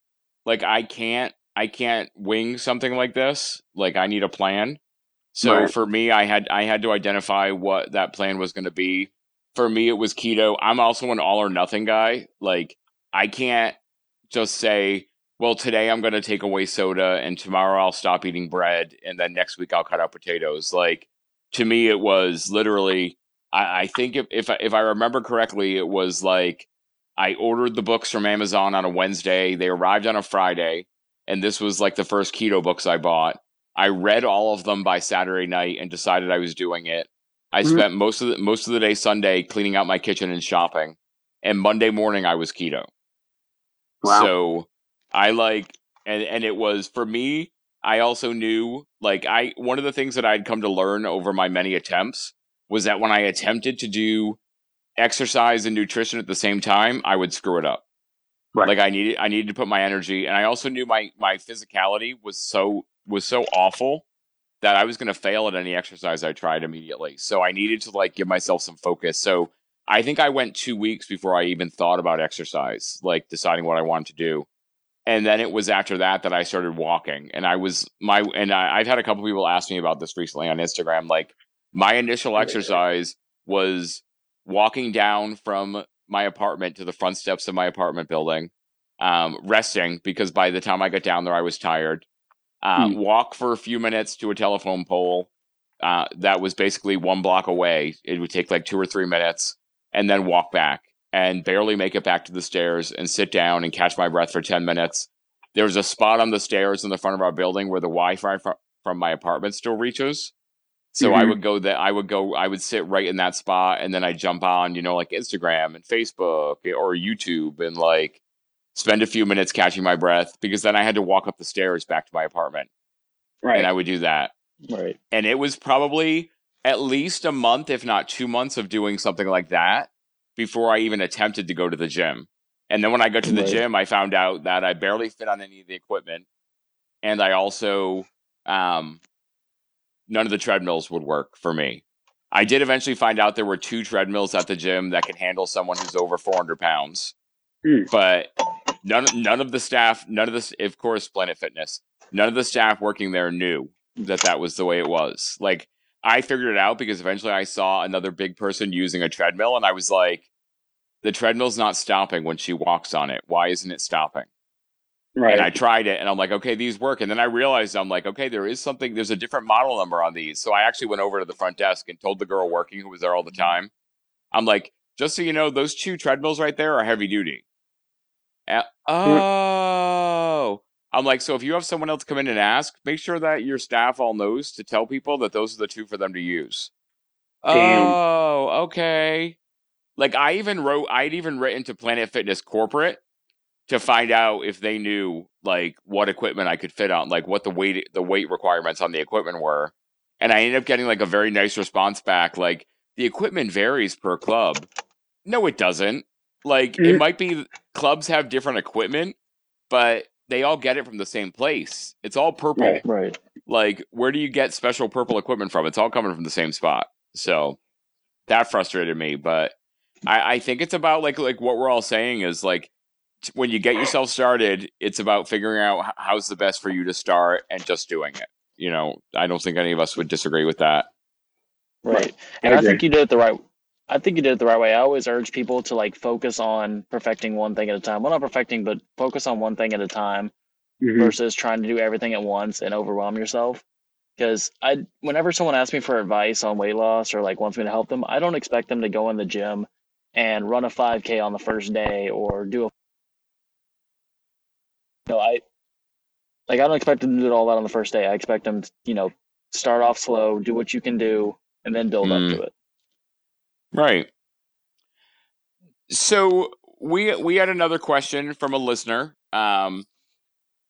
Like I can't, I can't wing something like this. Like I need a plan. So Right. for me, I had I had to identify what that plan was going to be. For me, it was keto. I'm also an all or nothing guy. Like I can't just say, well, today I'm going to take away soda, and tomorrow I'll stop eating bread, and then next week I'll cut out potatoes. Like to me, it was literally. I, I think if if I, if I remember correctly, it was like I ordered the books from Amazon on a Wednesday. They arrived on a Friday, and this was like the first keto books I bought. I read all of them by Saturday night and decided I was doing it. I Mhm. spent most of the most of the day Sunday cleaning out my kitchen and shopping, and Monday morning I was keto. Wow. So I like, and and it was for me. I also knew like I one of the things that I'd come to learn over my many attempts was that when I attempted to do exercise and nutrition at the same time, I would screw it up. Right. Like I needed I needed to put my energy, and I also knew my my physicality was so was so awful that I was going to fail at any exercise I tried immediately. So I needed to like give myself some focus. So I think I went two weeks before I even thought about exercise, like deciding what I wanted to do. And then it was after that that I started walking, and I was my and I, I've had a couple people ask me about this recently on Instagram. Like my initial exercise was walking down from my apartment to the front steps of my apartment building, um, resting because by the time I got down there, I was tired. Uh, Walk for a few minutes to a telephone pole uh, that was basically one block away. It would take like two or three minutes, and then walk back and barely make it back to the stairs and sit down and catch my breath for 10 minutes. There was a spot on the stairs in the front of our building where the Wi Fi fr- from my apartment still reaches. So I Mhm. would go that I would go I would sit right in that spot and then I jump on, you know, like Instagram and Facebook or YouTube and like spend a few minutes catching my breath because then I had to walk up the stairs back to my apartment Right. and I would do that. Right. And it was probably at least a month, if not two months, of doing something like that before I even attempted to go to the gym. And then when I got to the Right. gym, I found out that I barely fit on any of the equipment. And I also, um, none of the treadmills would work for me. I did eventually find out there were two treadmills at the gym that could handle someone who's over 400 pounds. Hmm. But none, none of the staff, none of this, of course, Planet Fitness, none of the staff working there knew that that was the way it was. Like, I figured it out because eventually I saw another big person using a treadmill and I was like, the treadmill's not stopping when she walks on it. Why isn't it stopping? right. And I tried it and I'm like, okay, these work. And then I realized I'm like, okay, there is something, there's a different model number on these. So I actually went over to the front desk and told the girl working who was there all the time, I'm like, just so you know, those two treadmills right there are heavy duty. Uh, oh. I'm like, so if you have someone else come in and ask, make sure that your staff all knows to tell people that those are the two for them to use. Damn. Oh, okay. Like I even wrote, I'd even written to Planet Fitness corporate to find out if they knew like what equipment I could fit on, like what the weight the weight requirements on the equipment were. And I ended up getting like a very nice response back, like the equipment varies per club. No, it doesn't. Like it Mhm. might be clubs have different equipment, but they all get it from the same place. It's all purple. Right. Right. Like, where do you get special purple equipment from? It's all coming from the same spot. So that frustrated me. But I, I think it's about like like what we're all saying is like t- when you get yourself started, it's about figuring out h- how's the best for you to start and just doing it. You know, I don't think any of us would disagree with that. Right. I And I, agree. think you did it the right I think you did it the right way. I always urge people to like focus on perfecting one thing at a time. Well not perfecting, but focus on one thing at a time Mhm. versus trying to do everything at once and overwhelm yourself. Because I whenever someone asks me for advice on weight loss or like wants me to help them, I don't expect them to go in the gym and run a 5k on the first day or do a no, I like I don't expect them to do all that on the first day. I expect them to, you know, start off slow, do what you can do, and then build Mm. up to it. Right. So we we had another question from a listener. Um,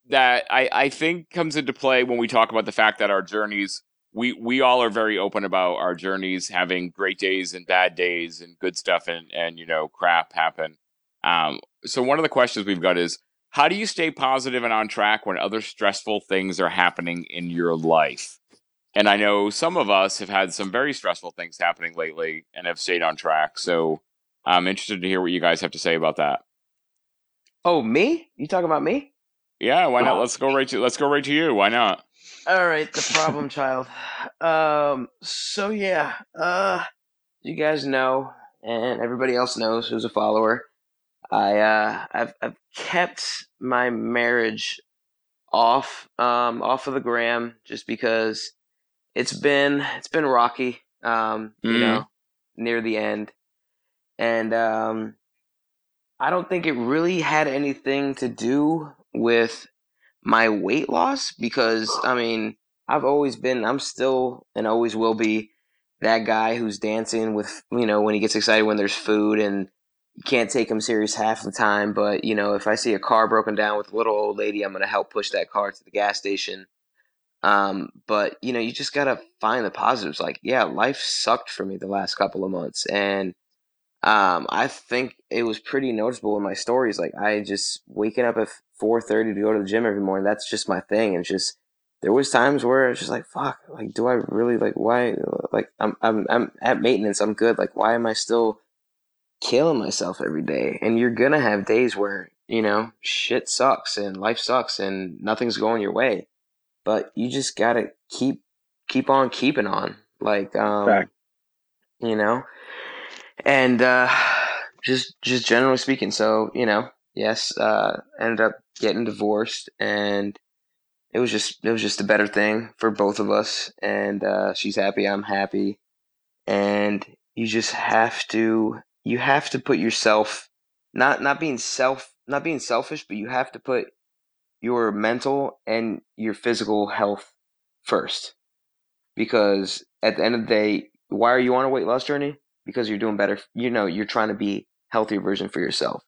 that I, I think comes into play when we talk about the fact that our journeys we we all are very open about our journeys having great days and bad days and good stuff and and you know crap happen um, so one of the questions we've got is how do you stay positive and on track when other stressful things are happening in your life and i know some of us have had some very stressful things happening lately and have stayed on track so i'm interested to hear what you guys have to say about that Oh, me? You talking about me? yeah why not Oh. let's go right to let's go right to you why not All right, the problem child. Um, so yeah, uh, you guys know, and everybody else knows who's a follower. I uh, I've I've kept my marriage off um off of the gram just because it's been it's been rocky um you Mhm. know near the end. And um I don't think it really had anything to do with my weight loss because I mean I've always been I'm still and always will be that guy who's dancing with you know when he gets excited when there's food and you can't take him serious half the time. But you know if I see a car broken down with a little old lady I'm going to help push that car to the gas station um but you know you just got to find the positives like yeah life sucked for me the last couple of months and um, I think it was pretty noticeable in my stories. Like I just waking up at four thirty to go to the gym every morning. That's just my thing. And just there was times where it's just like, fuck. Like, do I really like why? Like, I'm I'm I'm at maintenance. I'm good. Like, why am I still killing myself every day? And you're gonna have days where you know shit sucks and life sucks and nothing's going your way. But you just gotta keep keep on keeping on. Like, um, Fact. you know and uh just just generally speaking so you know yes uh ended up getting divorced and it was just it was just a better thing for both of us and uh she's happy i'm happy and you just have to you have to put yourself not not being self not being selfish but you have to put your mental and your physical health first because at the end of the day why are you on a weight loss journey because you're doing better you know you're trying to be healthier version for yourself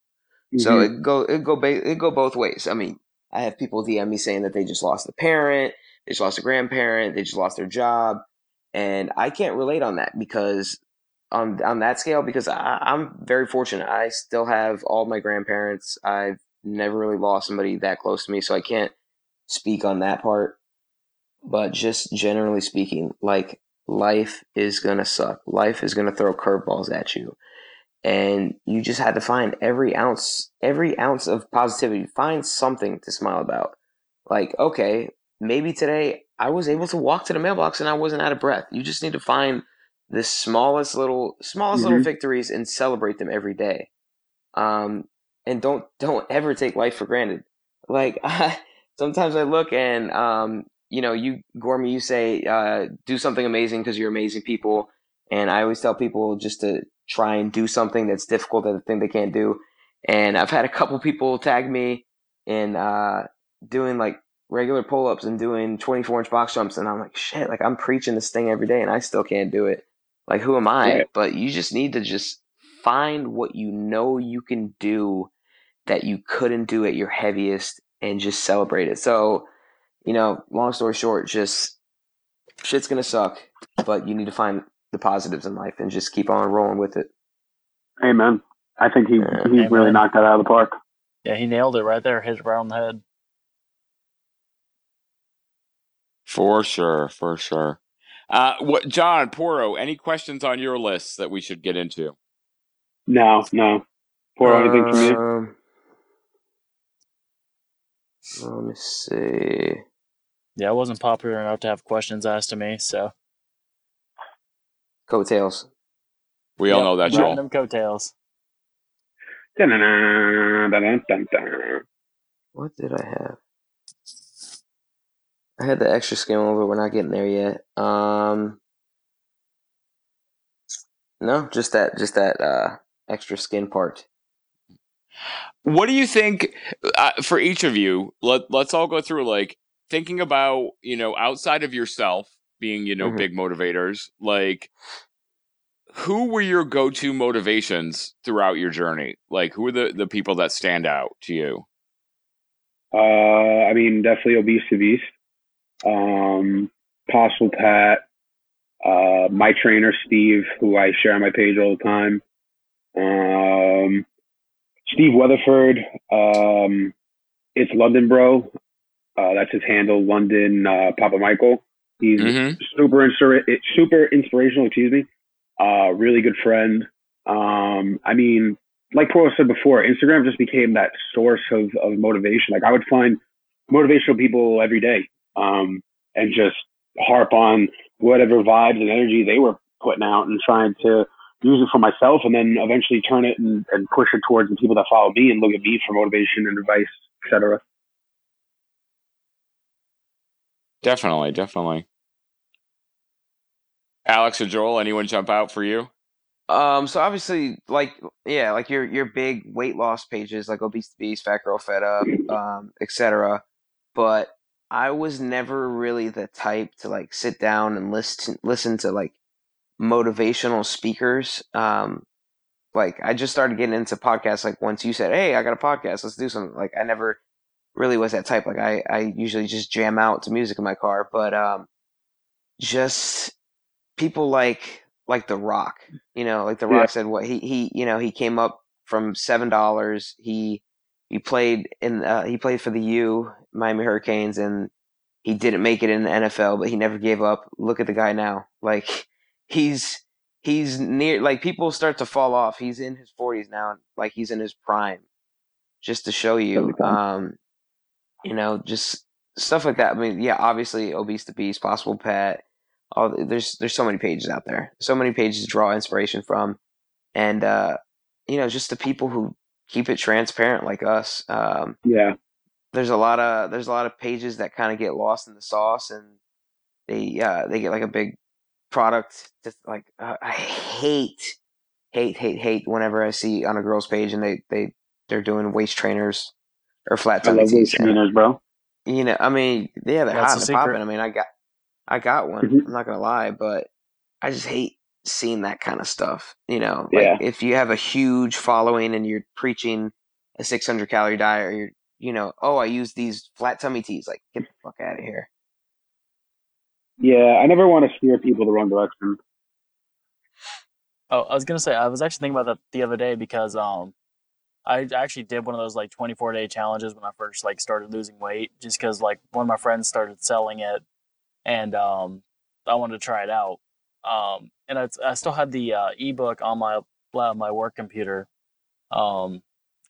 so Mhm. it go it go ba- it go both ways. I mean, I have people DM me saying that they just lost a parent, they just lost a grandparent, they just lost their job, and I can't relate on that because on on that scale because I, I'm very fortunate. I still have all my grandparents. I've never really lost somebody that close to me, so I can't speak on that part. But just generally speaking, like life is gonna suck. Life is gonna throw curveballs at you and you just had to find every ounce every ounce of positivity find something to smile about like okay maybe today i was able to walk to the mailbox and i wasn't out of breath you just need to find the smallest little smallest little Mhm. victories and celebrate them every day um and don't don't ever take life for granted like I, sometimes i look and um you know you gormy you say uh do something amazing because you're amazing people and i always tell people just to try and do something that's difficult that a thing they can't do. And I've had a couple people tag me in uh, doing like regular pull ups and doing 24 inch box jumps. And I'm like, shit, like I'm preaching this thing every day and I still can't do it. Like, who am I? Right. But you just need to just find what you know you can do that you couldn't do at your heaviest and just celebrate it. So, you know, long story short, just shit's going to suck, but you need to find the positives in life and just keep on rolling with it. Amen. I think he Yeah. he really knocked that out of the park. Yeah, he nailed it right there. His it right on the head. For sure, for sure. Uh, what, John Porro? Any questions on your list that we should get into? No, no. Porro anything from you? Um, Let me see. Yeah, I wasn't popular enough to have questions asked to me, so Coattails. We all know that, riding Joel. them coattails. What did I have? I had the extra skim over. We're not getting there yet. Um, no, just that, just that uh, extra skin part. What do you think uh, for each of you? Let Let's all go through like thinking about you know outside of yourself being you know Mhm. big motivators. Like, who were your go to motivations throughout your journey? Like, who are the the people that stand out to you? Uh, I mean, definitely obese to beast. Um, Possible Pat, uh, my trainer Steve, who I share on my page all the time. Um, Steve Weatherford. Um, it's London Bro. Uh, that's his handle, London uh, Papa Michael. He's Mhm. super insur- super inspirational. Excuse me. Uh, really good friend. Um, I mean, like Pro said before, Instagram just became that source of, of motivation. Like I would find motivational people every day, um, and just harp on whatever vibes and energy they were putting out and trying to use it for myself and then eventually turn it and, and push it towards the people that follow me and look at me for motivation and advice, etc. Definitely, definitely. Alex or Joel, anyone jump out for you? Um, so obviously, like, yeah, like your your big weight loss pages, like Obese to Beast, Fat Girl Fed Up, um, etc. But I was never really the type to like sit down and listen listen to like motivational speakers. Um, like I just started getting into podcasts. Like once you said, "Hey, I got a podcast, let's do something." Like I never really was that type. Like I I usually just jam out to music in my car, but um, just people like like The Rock. You know, like The Rock Yeah. said, what he he you know he came up from seven dollars. He he played in uh, he played for the U Miami Hurricanes and he didn't make it in the NFL, but he never gave up. Look at the guy now. Like he's he's near like people start to fall off. He's in his forties now, like he's in his prime. Just to show you, um, you know, just stuff like that. I mean, yeah, obviously, obese to beast, possible pat. All there's there's so many pages out there, so many pages to draw inspiration from, and uh, you know, just the people who keep it transparent like us. Um, Yeah. there's a lot of there's a lot of pages that kind of get lost in the sauce and they uh they get like a big product just like uh, i hate hate hate hate whenever i see on a girl's page and they they they're doing waist trainers or flat I tummy love tees trainers, bro. you know i mean yeah they're That's hot the and popping i mean i got i got one Mhm. i'm not gonna lie but i just hate seeing that kind of stuff you know Yeah. if you have a huge following and you're preaching a 600 calorie diet or you're you know oh i use these flat tummy teas. like get the fuck out of here Yeah, I never want to steer people the wrong direction. Oh, I was gonna say I was actually thinking about that the other day because um, I actually did one of those like 24 day challenges when I first like started losing weight, just because like one of my friends started selling it, and um, I wanted to try it out. Um, and I, I still had the uh, ebook on my uh, my work computer, um,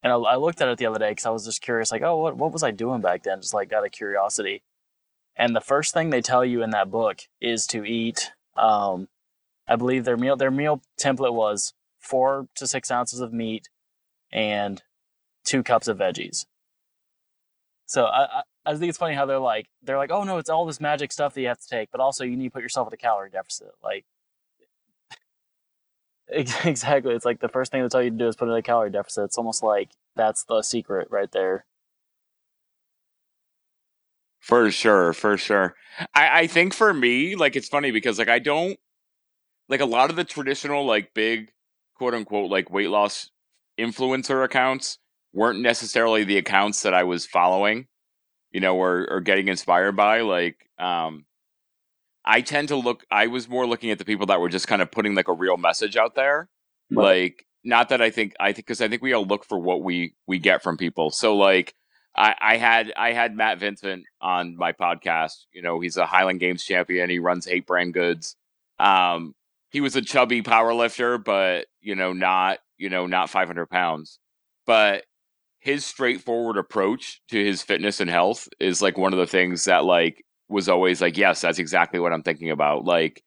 and I, I looked at it the other day because I was just curious, like, oh, what what was I doing back then? Just like out of curiosity. And the first thing they tell you in that book is to eat. Um, I believe their meal their meal template was four to six ounces of meat and two cups of veggies. So I, I I think it's funny how they're like they're like oh no it's all this magic stuff that you have to take but also you need to put yourself at a calorie deficit like exactly it's like the first thing they tell you to do is put in a calorie deficit it's almost like that's the secret right there For sure, for sure. I, I think for me, like it's funny because like I don't like a lot of the traditional like big quote unquote like weight loss influencer accounts weren't necessarily the accounts that I was following, you know, or or getting inspired by. Like um I tend to look I was more looking at the people that were just kind of putting like a real message out there. Like not that I think I think because I think we all look for what we we get from people. So like I, I had I had Matt Vincent on my podcast. You know, he's a Highland Games champion. He runs Hate Brand Goods. Um, he was a chubby power lifter, but you know, not you know, not 500 pounds. But his straightforward approach to his fitness and health is like one of the things that like was always like, yes, that's exactly what I'm thinking about. Like,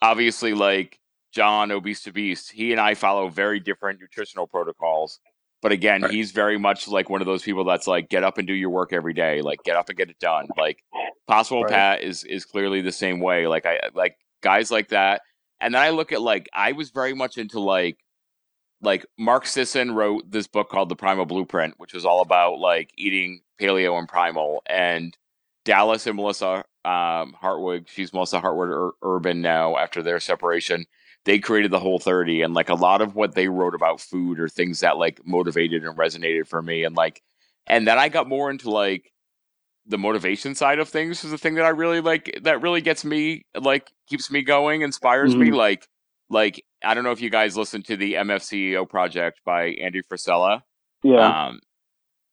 obviously, like John Obese to Beast, he and I follow very different nutritional protocols. But again, Right. he's very much like one of those people that's like, get up and do your work every day. Like, get up and get it done. Like, Possible Right. Pat is is clearly the same way. Like, I like guys like that. And then I look at like I was very much into like like Mark Sisson wrote this book called The Primal Blueprint, which was all about like eating paleo and primal. And Dallas and Melissa um, Hartwig, she's Melissa Hartwig Ur- Urban now after their separation. They created the whole 30 and like a lot of what they wrote about food or things that like motivated and resonated for me. And like, and then I got more into like the motivation side of things is the thing that I really like. That really gets me like keeps me going, inspires me. Mhm. Like like I don't know if you guys listen to the MFCEO project by Andy Frisella. Yeah. Um,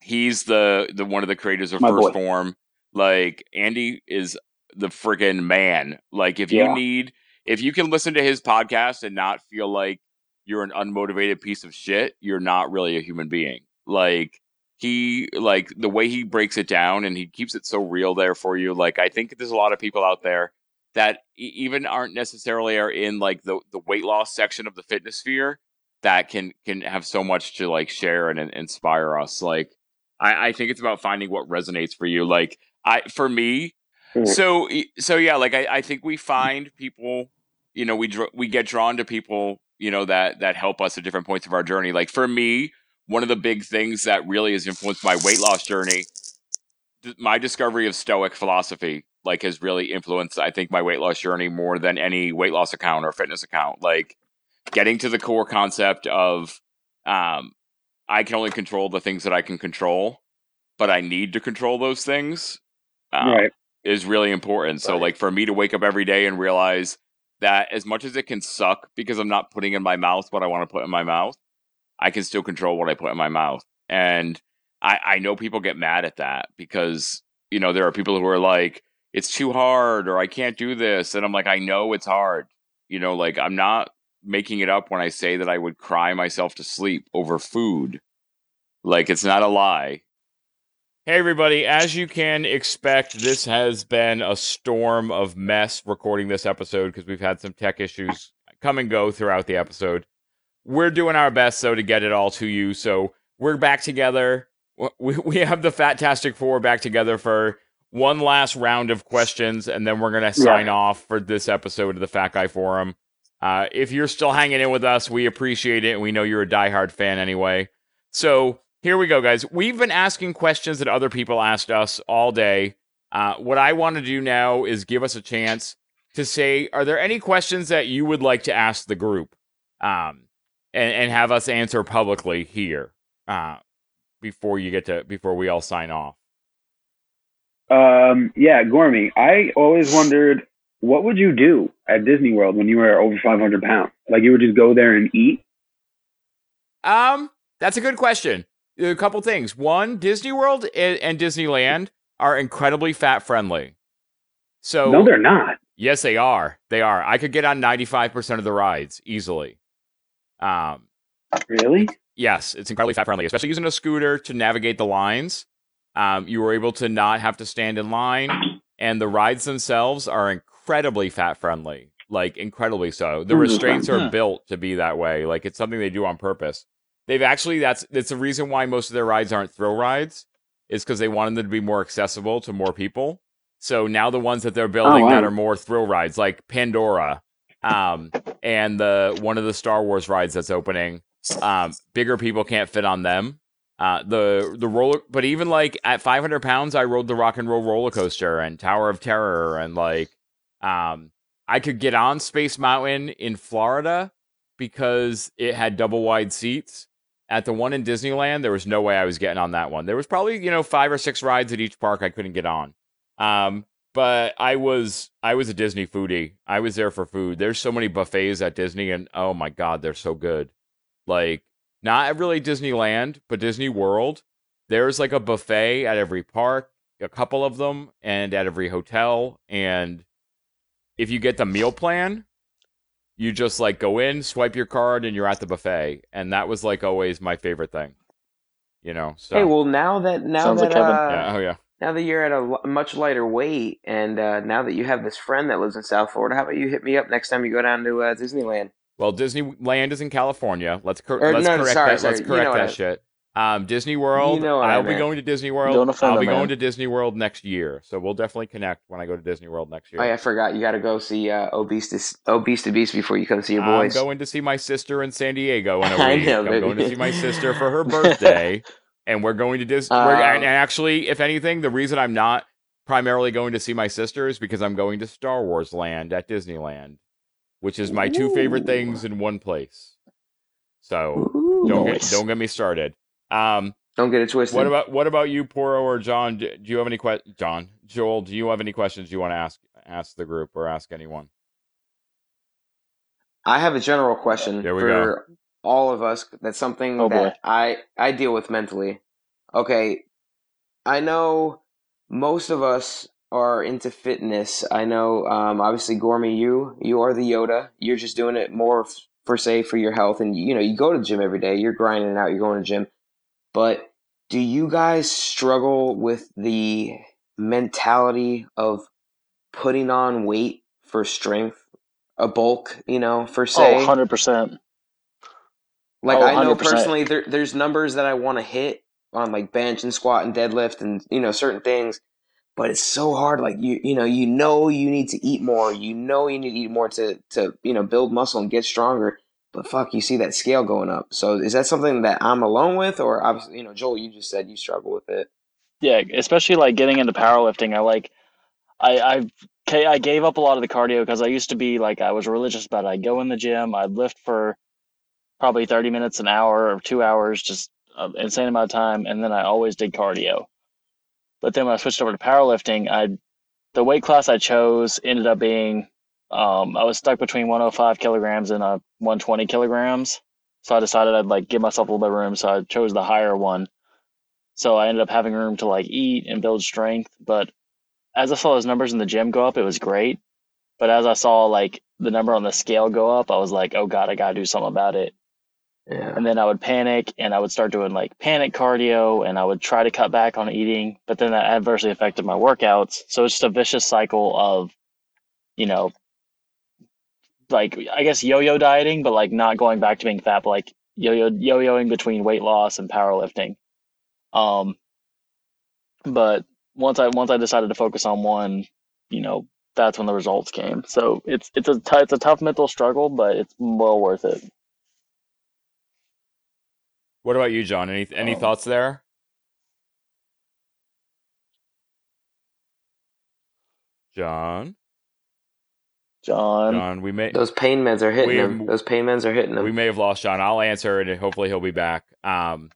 he's the the one of the creators of My First boy. Phorm. Like Andy is the friggin' man. Like if Yeah. you need, if you can listen to his podcast and not feel like you're an unmotivated piece of shit, you're not really a human being. Like he, like the way he breaks it down and he keeps it so real there for you. Like I think there's a lot of people out there that even aren't necessarily are in like the the weight loss section of the fitness sphere that can can have so much to like share and, and inspire us. Like I, I think it's about finding what resonates for you. Like I for me, Mm. so so yeah, like I, I think we find people, you know, we dr- we get drawn to people, you know, that that help us at different points of our journey. Like for me, one of the big things that really has influenced my weight loss journey, th- my discovery of Stoic philosophy, like has really influenced, I think, my weight loss journey more than any weight loss account or fitness account. Like getting to the core concept of, um, I can only control the things that I can control, but I need to control those things. Um, right. Is really important. So Right. like for me to wake up every day and realize that as much as it can suck because I'm not putting in my mouth what I want to put in my mouth, I can still control what I put in my mouth. And I, I know people get mad at that because, you know, there are people who are like, it's too hard or I can't do this. And I'm like, I know it's hard. You know, like I'm not making it up when I say that I would cry myself to sleep over food. Like it's not a lie. Hey, everybody. As you can expect, this has been a storm of mess recording this episode because we've had some tech issues come and go throughout the episode. We're doing our best, though, to get it all to you. So we're back together. We, we have the Fattastic Four back together for one last round of questions, and then we're going to sign off for this episode of the Fat Guy Forum. Uh, if you're still hanging in with us, we appreciate it. and We know you're a diehard fan anyway. So here we go, guys. We've been asking questions that other people asked us all day. Uh, what I want to do now is give us a chance to say, are there any questions that you would like to ask the group, um, and, and have us answer publicly here uh, before you get to before we all sign off? Um, yeah, Gormy, I always wondered what would you do at Disney World when you were over 500 pounds? Like you would just go there and eat? Um, that's a good question. A couple things. One, Disney World and, and Disneyland are incredibly fat friendly. So No, they're not. Yes, they are. They are. I could get on 95% of the rides easily. Um, Really? yes, it's incredibly fat friendly, especially using a scooter to navigate the lines. Um, you were able to not have to stand in line, and the rides themselves are incredibly fat friendly, like incredibly so. The restraints are built to be that way. Like it's something they do on purpose. They've actually that's that's the reason why most of their rides aren't thrill rides, is because they wanted them to be more accessible to more people. So now the ones that they're building that wow. are more thrill rides, like Pandora, um, and the one of the Star Wars rides that's opening, um, bigger people can't fit on them. Uh, the the roller, but even like at 500 pounds, I rode the Rock and Roll roller coaster and Tower of Terror, and like, um, I could get on Space Mountain in Florida because it had double wide seats. At the one in Disneyland, there was no way I was getting on that one. There was probably you know five or six rides at each park I couldn't get on. Um, but I was I was a Disney foodie. I was there for food. There's so many buffets at Disney, and oh my god, they're so good. Like not really Disneyland, but Disney World. There's like a buffet at every park, a couple of them, and at every hotel. And if you get the meal plan, you just like go in, swipe your card, and you're at the buffet. And that was like always my favorite thing. You know. So Hey, well, now that now Sounds that like uh, yeah, oh yeah. now that you're at a much lighter weight, and uh, now that you have this friend that lives in South Florida, how about you hit me up next time you go down to uh, Disneyland? Well, Disneyland is in California. Let's cor- Or, let's no, no, correct sorry, that. sorry. Let's You correct know that I- shit. Um, Disney World. know what I I'll be going to Disney World. I'll be man. going to Disney World next year, so we'll definitely connect when I go to Disney World next year. Oh yeah, I forgot. You got to go see uh, Obese to Obese to Beast before you come see your boys. I'm going to see my sister in San Diego in a I week. know, I'm baby. going to see my sister for her birthday, and we're going to Disney. Um, and actually, if anything, the reason I'm not primarily going to see my sister is because I'm going to Star Wars Land at Disneyland, which is my two favorite things in one place. So Ooh. don't Nice. get don't get me started. Um, Don't get it twisted. What about what about you, Porro or John? Do, do you have any questions? John, Joel, do you have any questions you want to ask ask the group or ask anyone? I have a general question There we for all of us. That's something Oh, that boy. I I deal with mentally. Okay, I know most of us are into fitness. I know, um, obviously, Gormy, you you are the Yoda. You're just doing it more f- for say for your health, and you know you go to the gym every day. You're grinding it out. You're going to the gym, but do you guys struggle with the mentality of putting on weight for strength, a bulk, you know, for say? Oh, 100%. Like Oh, I know 100%. personally, there, there's numbers that I want to hit on like bench and squat and deadlift and you know certain things, but it's so hard. Like you you know you know you need to eat more. You know you need to eat more to to you know build muscle and get stronger. But fuck, you see that scale going up. So is that something that I'm alone with, or obviously you know Joel, you just said you struggle with it. Yeah, especially like getting into powerlifting. I like, I I I gave up a lot of the cardio because I used to be like I was religious about. I'd go in the gym, I'd lift for probably thirty minutes, an hour, or two hours, just an insane amount of time, and then I always did cardio. But then when I switched over to powerlifting, I the weight class I chose ended up being um, I was stuck between 105 kilograms and uh, 120 kilograms. So I decided I'd like give myself a little bit of room. So I chose the higher one. So I ended up having room to like eat and build strength. But as I saw those numbers in the gym go up, it was great. But as I saw like the number on the scale go up, I was like, oh God, I gotta do something about it. Yeah. And then I would panic and I would start doing like panic cardio and I would try to cut back on eating, but then that adversely affected my workouts. So it's just a vicious cycle of, you know, like I guess yo-yo dieting, but like not going back to being fat, but like yo-yo yo-yoing between weight loss and powerlifting. Um, but once I once I decided to focus on one, you know, that's when the results came. So it's it's a t- it's a tough mental struggle, but it's well worth it. What about you, John? Any any Um, thoughts there? John, John. John, we may Those pain meds are hitting We- him. Those pain meds are hitting him. we may have lost John. I'll answer and hopefully he'll be back. Um,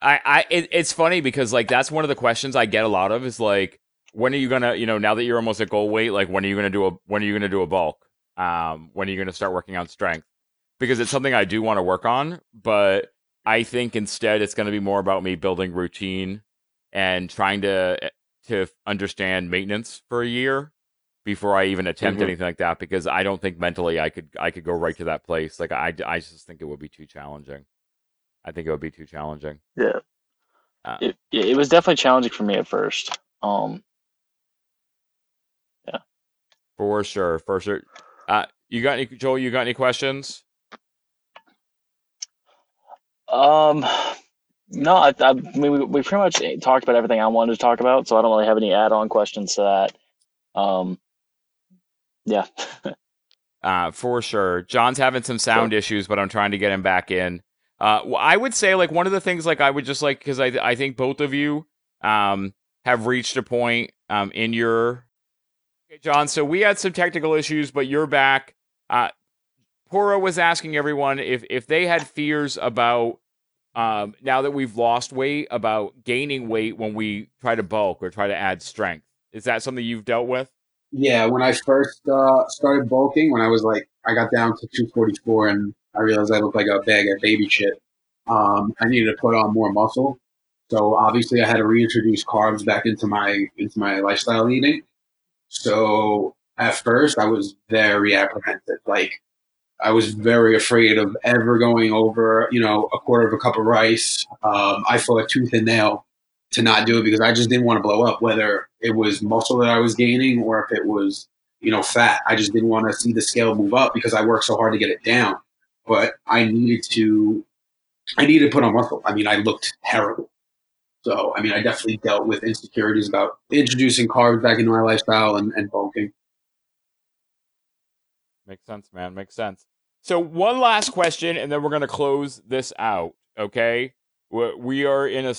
I, I, it, it's funny because like that's one of the questions I get a lot of is like, when are you gonna, you know, now that you're almost at goal weight, like when are you gonna do a, when are you gonna do a bulk? Um, when are you gonna start working on strength? Because it's something I do want to work on, but I think instead it's gonna be more about me building routine and trying to to understand maintenance for a year before I even attempt Mhm. anything like that because I don't think mentally I could I could go right to that place. Like I, I just think it would be too challenging. I think it would be too challenging. Yeah. Uh, It, it was definitely challenging for me at first. Um, Yeah. for sure, for sure. Uh, you got any Joel? You got any questions? um, no, I, I mean, we, we pretty much talked about everything I wanted to talk about, so I don't really have any add-on questions to that. Um, yeah. Uh, for sure. John's having some sound issues, but I'm trying to get him back in. Uh, I would say like one of the things like I would just like because I I think both of you um have reached a point um in your okay, John. So we had some technical issues, but you're back. Uh, Porro was asking everyone if if they had fears about um now that we've lost weight about gaining weight when we try to bulk or try to add strength. Is that something you've dealt with? Yeah, when I first uh, started bulking, when I was like, I got down to 244 and I realized I looked like a bag of baby shit. Um, I needed to put on more muscle. So obviously I had to reintroduce carbs back into my, into my lifestyle eating. So at first I was very apprehensive. Like I was very afraid of ever going over, you know, a quarter of a cup of rice. Um, I fought tooth and nail to not do it because I just didn't want to blow up, whether it was muscle that I was gaining or if it was, you know, fat. I just didn't want to see the scale move up because I worked so hard to get it down. But I needed to, I needed to put on muscle. I mean, I looked terrible. So, I mean, I definitely dealt with insecurities about introducing carbs back into my lifestyle and, and bulking. Makes sense, man. Makes sense. So one last question, and then we're gonna close this out. Okay, we are in a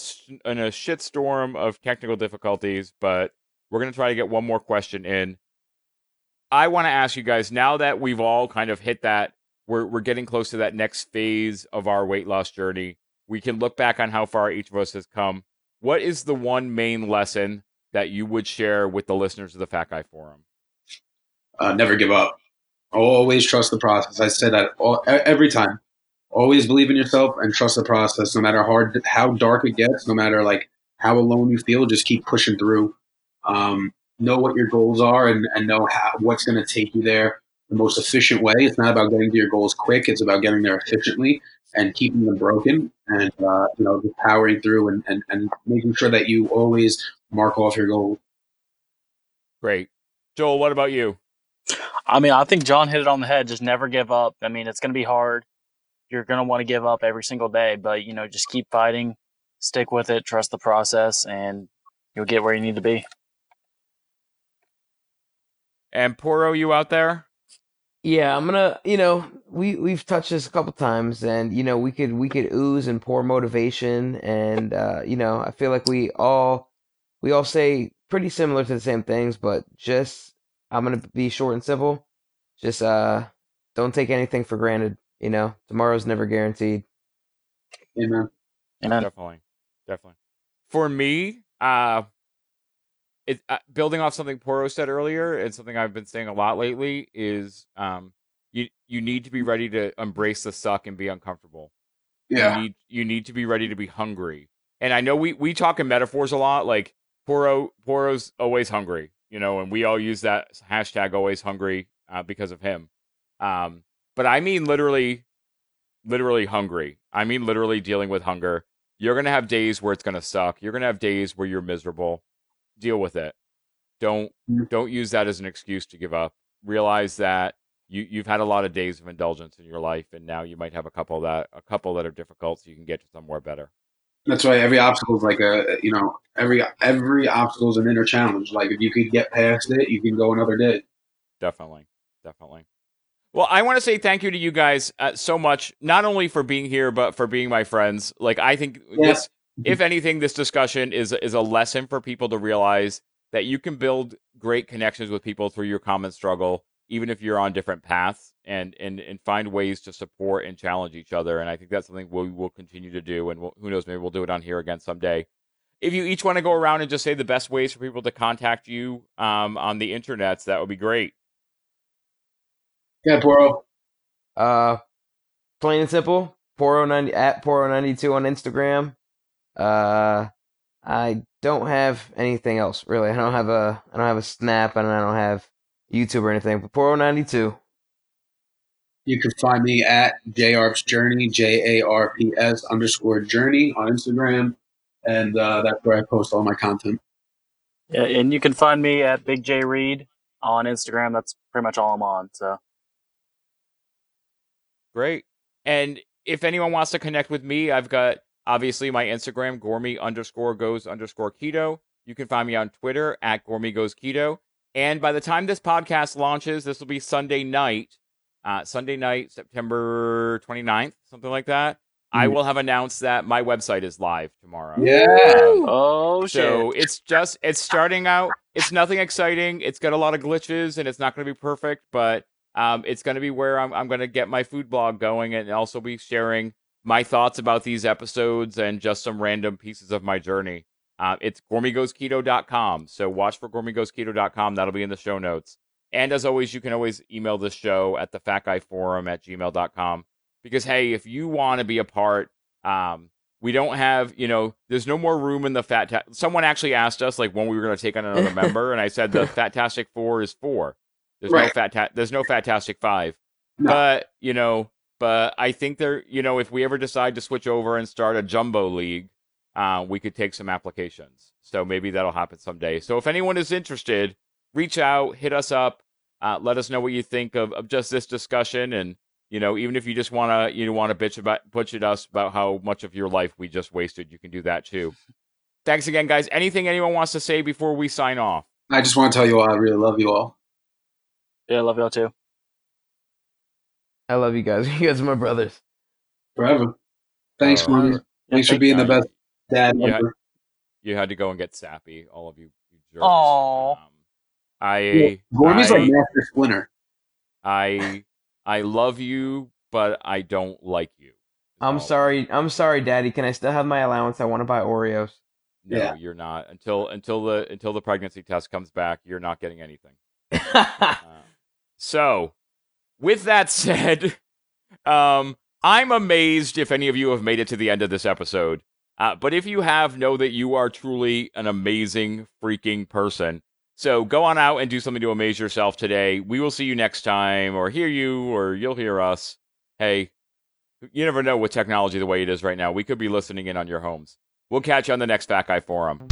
in a shitstorm of technical difficulties, but we're gonna try to get one more question in. I want to ask you guys now that we've all kind of hit that, we're we're getting close to that next phase of our weight loss journey. We can look back on how far each of us has come. What is the one main lesson that you would share with the listeners of the Fat Guy Forum? Uh, never give up. Always trust the process. I say that all, every time. Always believe in yourself and trust the process. No matter how hard, how dark it gets, no matter like how alone you feel, just keep pushing through. Um, know what your goals are and, and know how, what's going to take you there the most efficient way. It's not about getting to your goals quick. It's about getting there efficiently and keeping them broken and, uh, you know, just powering through and, and, and making sure that you always mark off your goals. Great. Joel, what about you? I mean, I think John hit it on the head. Just never give up. I mean, it's going to be hard. You're going to want to give up every single day, but you know, just keep fighting, stick with it, trust the process, and you'll get where you need to be. And Porro, you out there? Yeah, I'm gonna. You know, we we've touched this a couple times, and you know, we could we could ooze and pour motivation, and uh, you know, I feel like we all we all say pretty similar to the same things, but just I'm gonna be short and simple. Just uh, don't take anything for granted. You know, tomorrow's never guaranteed. Amen. Amen. Definitely, definitely. For me, uh, it uh, building off something Porro said earlier, and something I've been saying a lot lately is, um, you you need to be ready to embrace the suck and be uncomfortable. Yeah. You need you need to be ready to be hungry. And I know we we talk in metaphors a lot. Like Porro Porro's always hungry, you know, and we all use that hashtag always hungry uh, because of him. Um, but I mean literally, literally hungry. I mean literally dealing with hunger. You're gonna have days where it's gonna suck. You're gonna have days where you're miserable. Deal with it. Don't Mhm. don't use that as an excuse to give up. Realize that you you've had a lot of days of indulgence in your life, and now you might have a couple that a couple that are difficult, so you can get to somewhere better. That's right. every obstacle is like a, you know, every every obstacle is an inner challenge. Like if you could get past it, you can go another day. Definitely, definitely. Well, I want to say thank you to you guys uh, so much, not only for being here, but for being my friends. Like I think Yeah. this, if anything, this discussion is is a lesson for people to realize that you can build great connections with people through your common struggle, even if you're on different paths, and and and find ways to support and challenge each other. And I think that's something we will continue to do. And we'll, who knows, maybe we'll do it on here again someday. If you each want to go around and just say the best ways for people to contact you um, on the internets, that would be great. Yeah, Porro. Uh, plain and simple. Porro ninety at Porro ninety two on Instagram. Uh, I don't have anything else really. I don't have a I don't have a Snap and I don't have YouTube or anything. But Porro ninety two. You can find me at jarps journey, J A R P S underscore journey on Instagram, and uh, that's where I post all my content. Yeah, and you can find me at Big J Reed on Instagram. That's pretty much all I'm on. So Great. And if anyone wants to connect with me, I've got obviously my Instagram, gormy underscore goes underscore keto. You can find me on Twitter at gormy goes keto. And by the time this podcast launches, this will be Sunday night, uh, Sunday night, September 29th, something like that. I Mhm. will have announced that my website is live tomorrow. Yeah. oh shit. So it's just it's starting out. It's nothing exciting. It's got a lot of glitches and it's not going to be perfect, but um, it's going to be where I'm I'm going to get my food blog going and also be sharing my thoughts about these episodes and just some random pieces of my journey. Uh, it's gormygoesketo.com. So watch for gormygoesketo.com. That'll be in the show notes. And as always, you can always email the show at the fat guy forum at gmail.com. Because hey, if you want to be a part, um, we don't have, you know, there's no more room in the fat. Ta- Someone actually asked us like when we were going to take on another member, and I said the Fattastic Four is four. There's no fat. There's no Fattastic Five. No. But you know, but I think there, you know, if we ever decide to switch over and start a jumbo league, uh, we could take some applications. So maybe that'll happen someday. So if anyone is interested, reach out, hit us up, uh, let us know what you think of, of just this discussion, and you know, even if you just wanna you want to bitch about bitch at us about how much of your life we just wasted, you can do that too. Thanks again, guys. Anything anyone wants to say before we sign off? I just want to tell you all I really love you all. Yeah, I love y'all too. I love you guys. You guys are my brothers. Forever. Thanks, man. Yeah, Thanks for thank being the best dad Yeah. ever. You had to go and get sappy, all of you. you jerks. Aw. Um, I, Gormy's I, like Master Splinter. I, I love you, but I don't like you. I'm sorry. I'm sorry, Daddy. Can I still have my allowance? I want to buy Oreos. No, Yeah. you're not until until the until the pregnancy test comes back. You're not getting anything. Uh, so, with that said, um, I'm amazed if any of you have made it to the end of this episode. Uh, but if you have, know that you are truly an amazing freaking person. So go on out and do something to amaze yourself today. We will see you next time, or hear you, or you'll hear us. Hey, you never know with technology the way it is right now. We could be listening in on your homes. We'll catch you on the next Fat Guy Forum.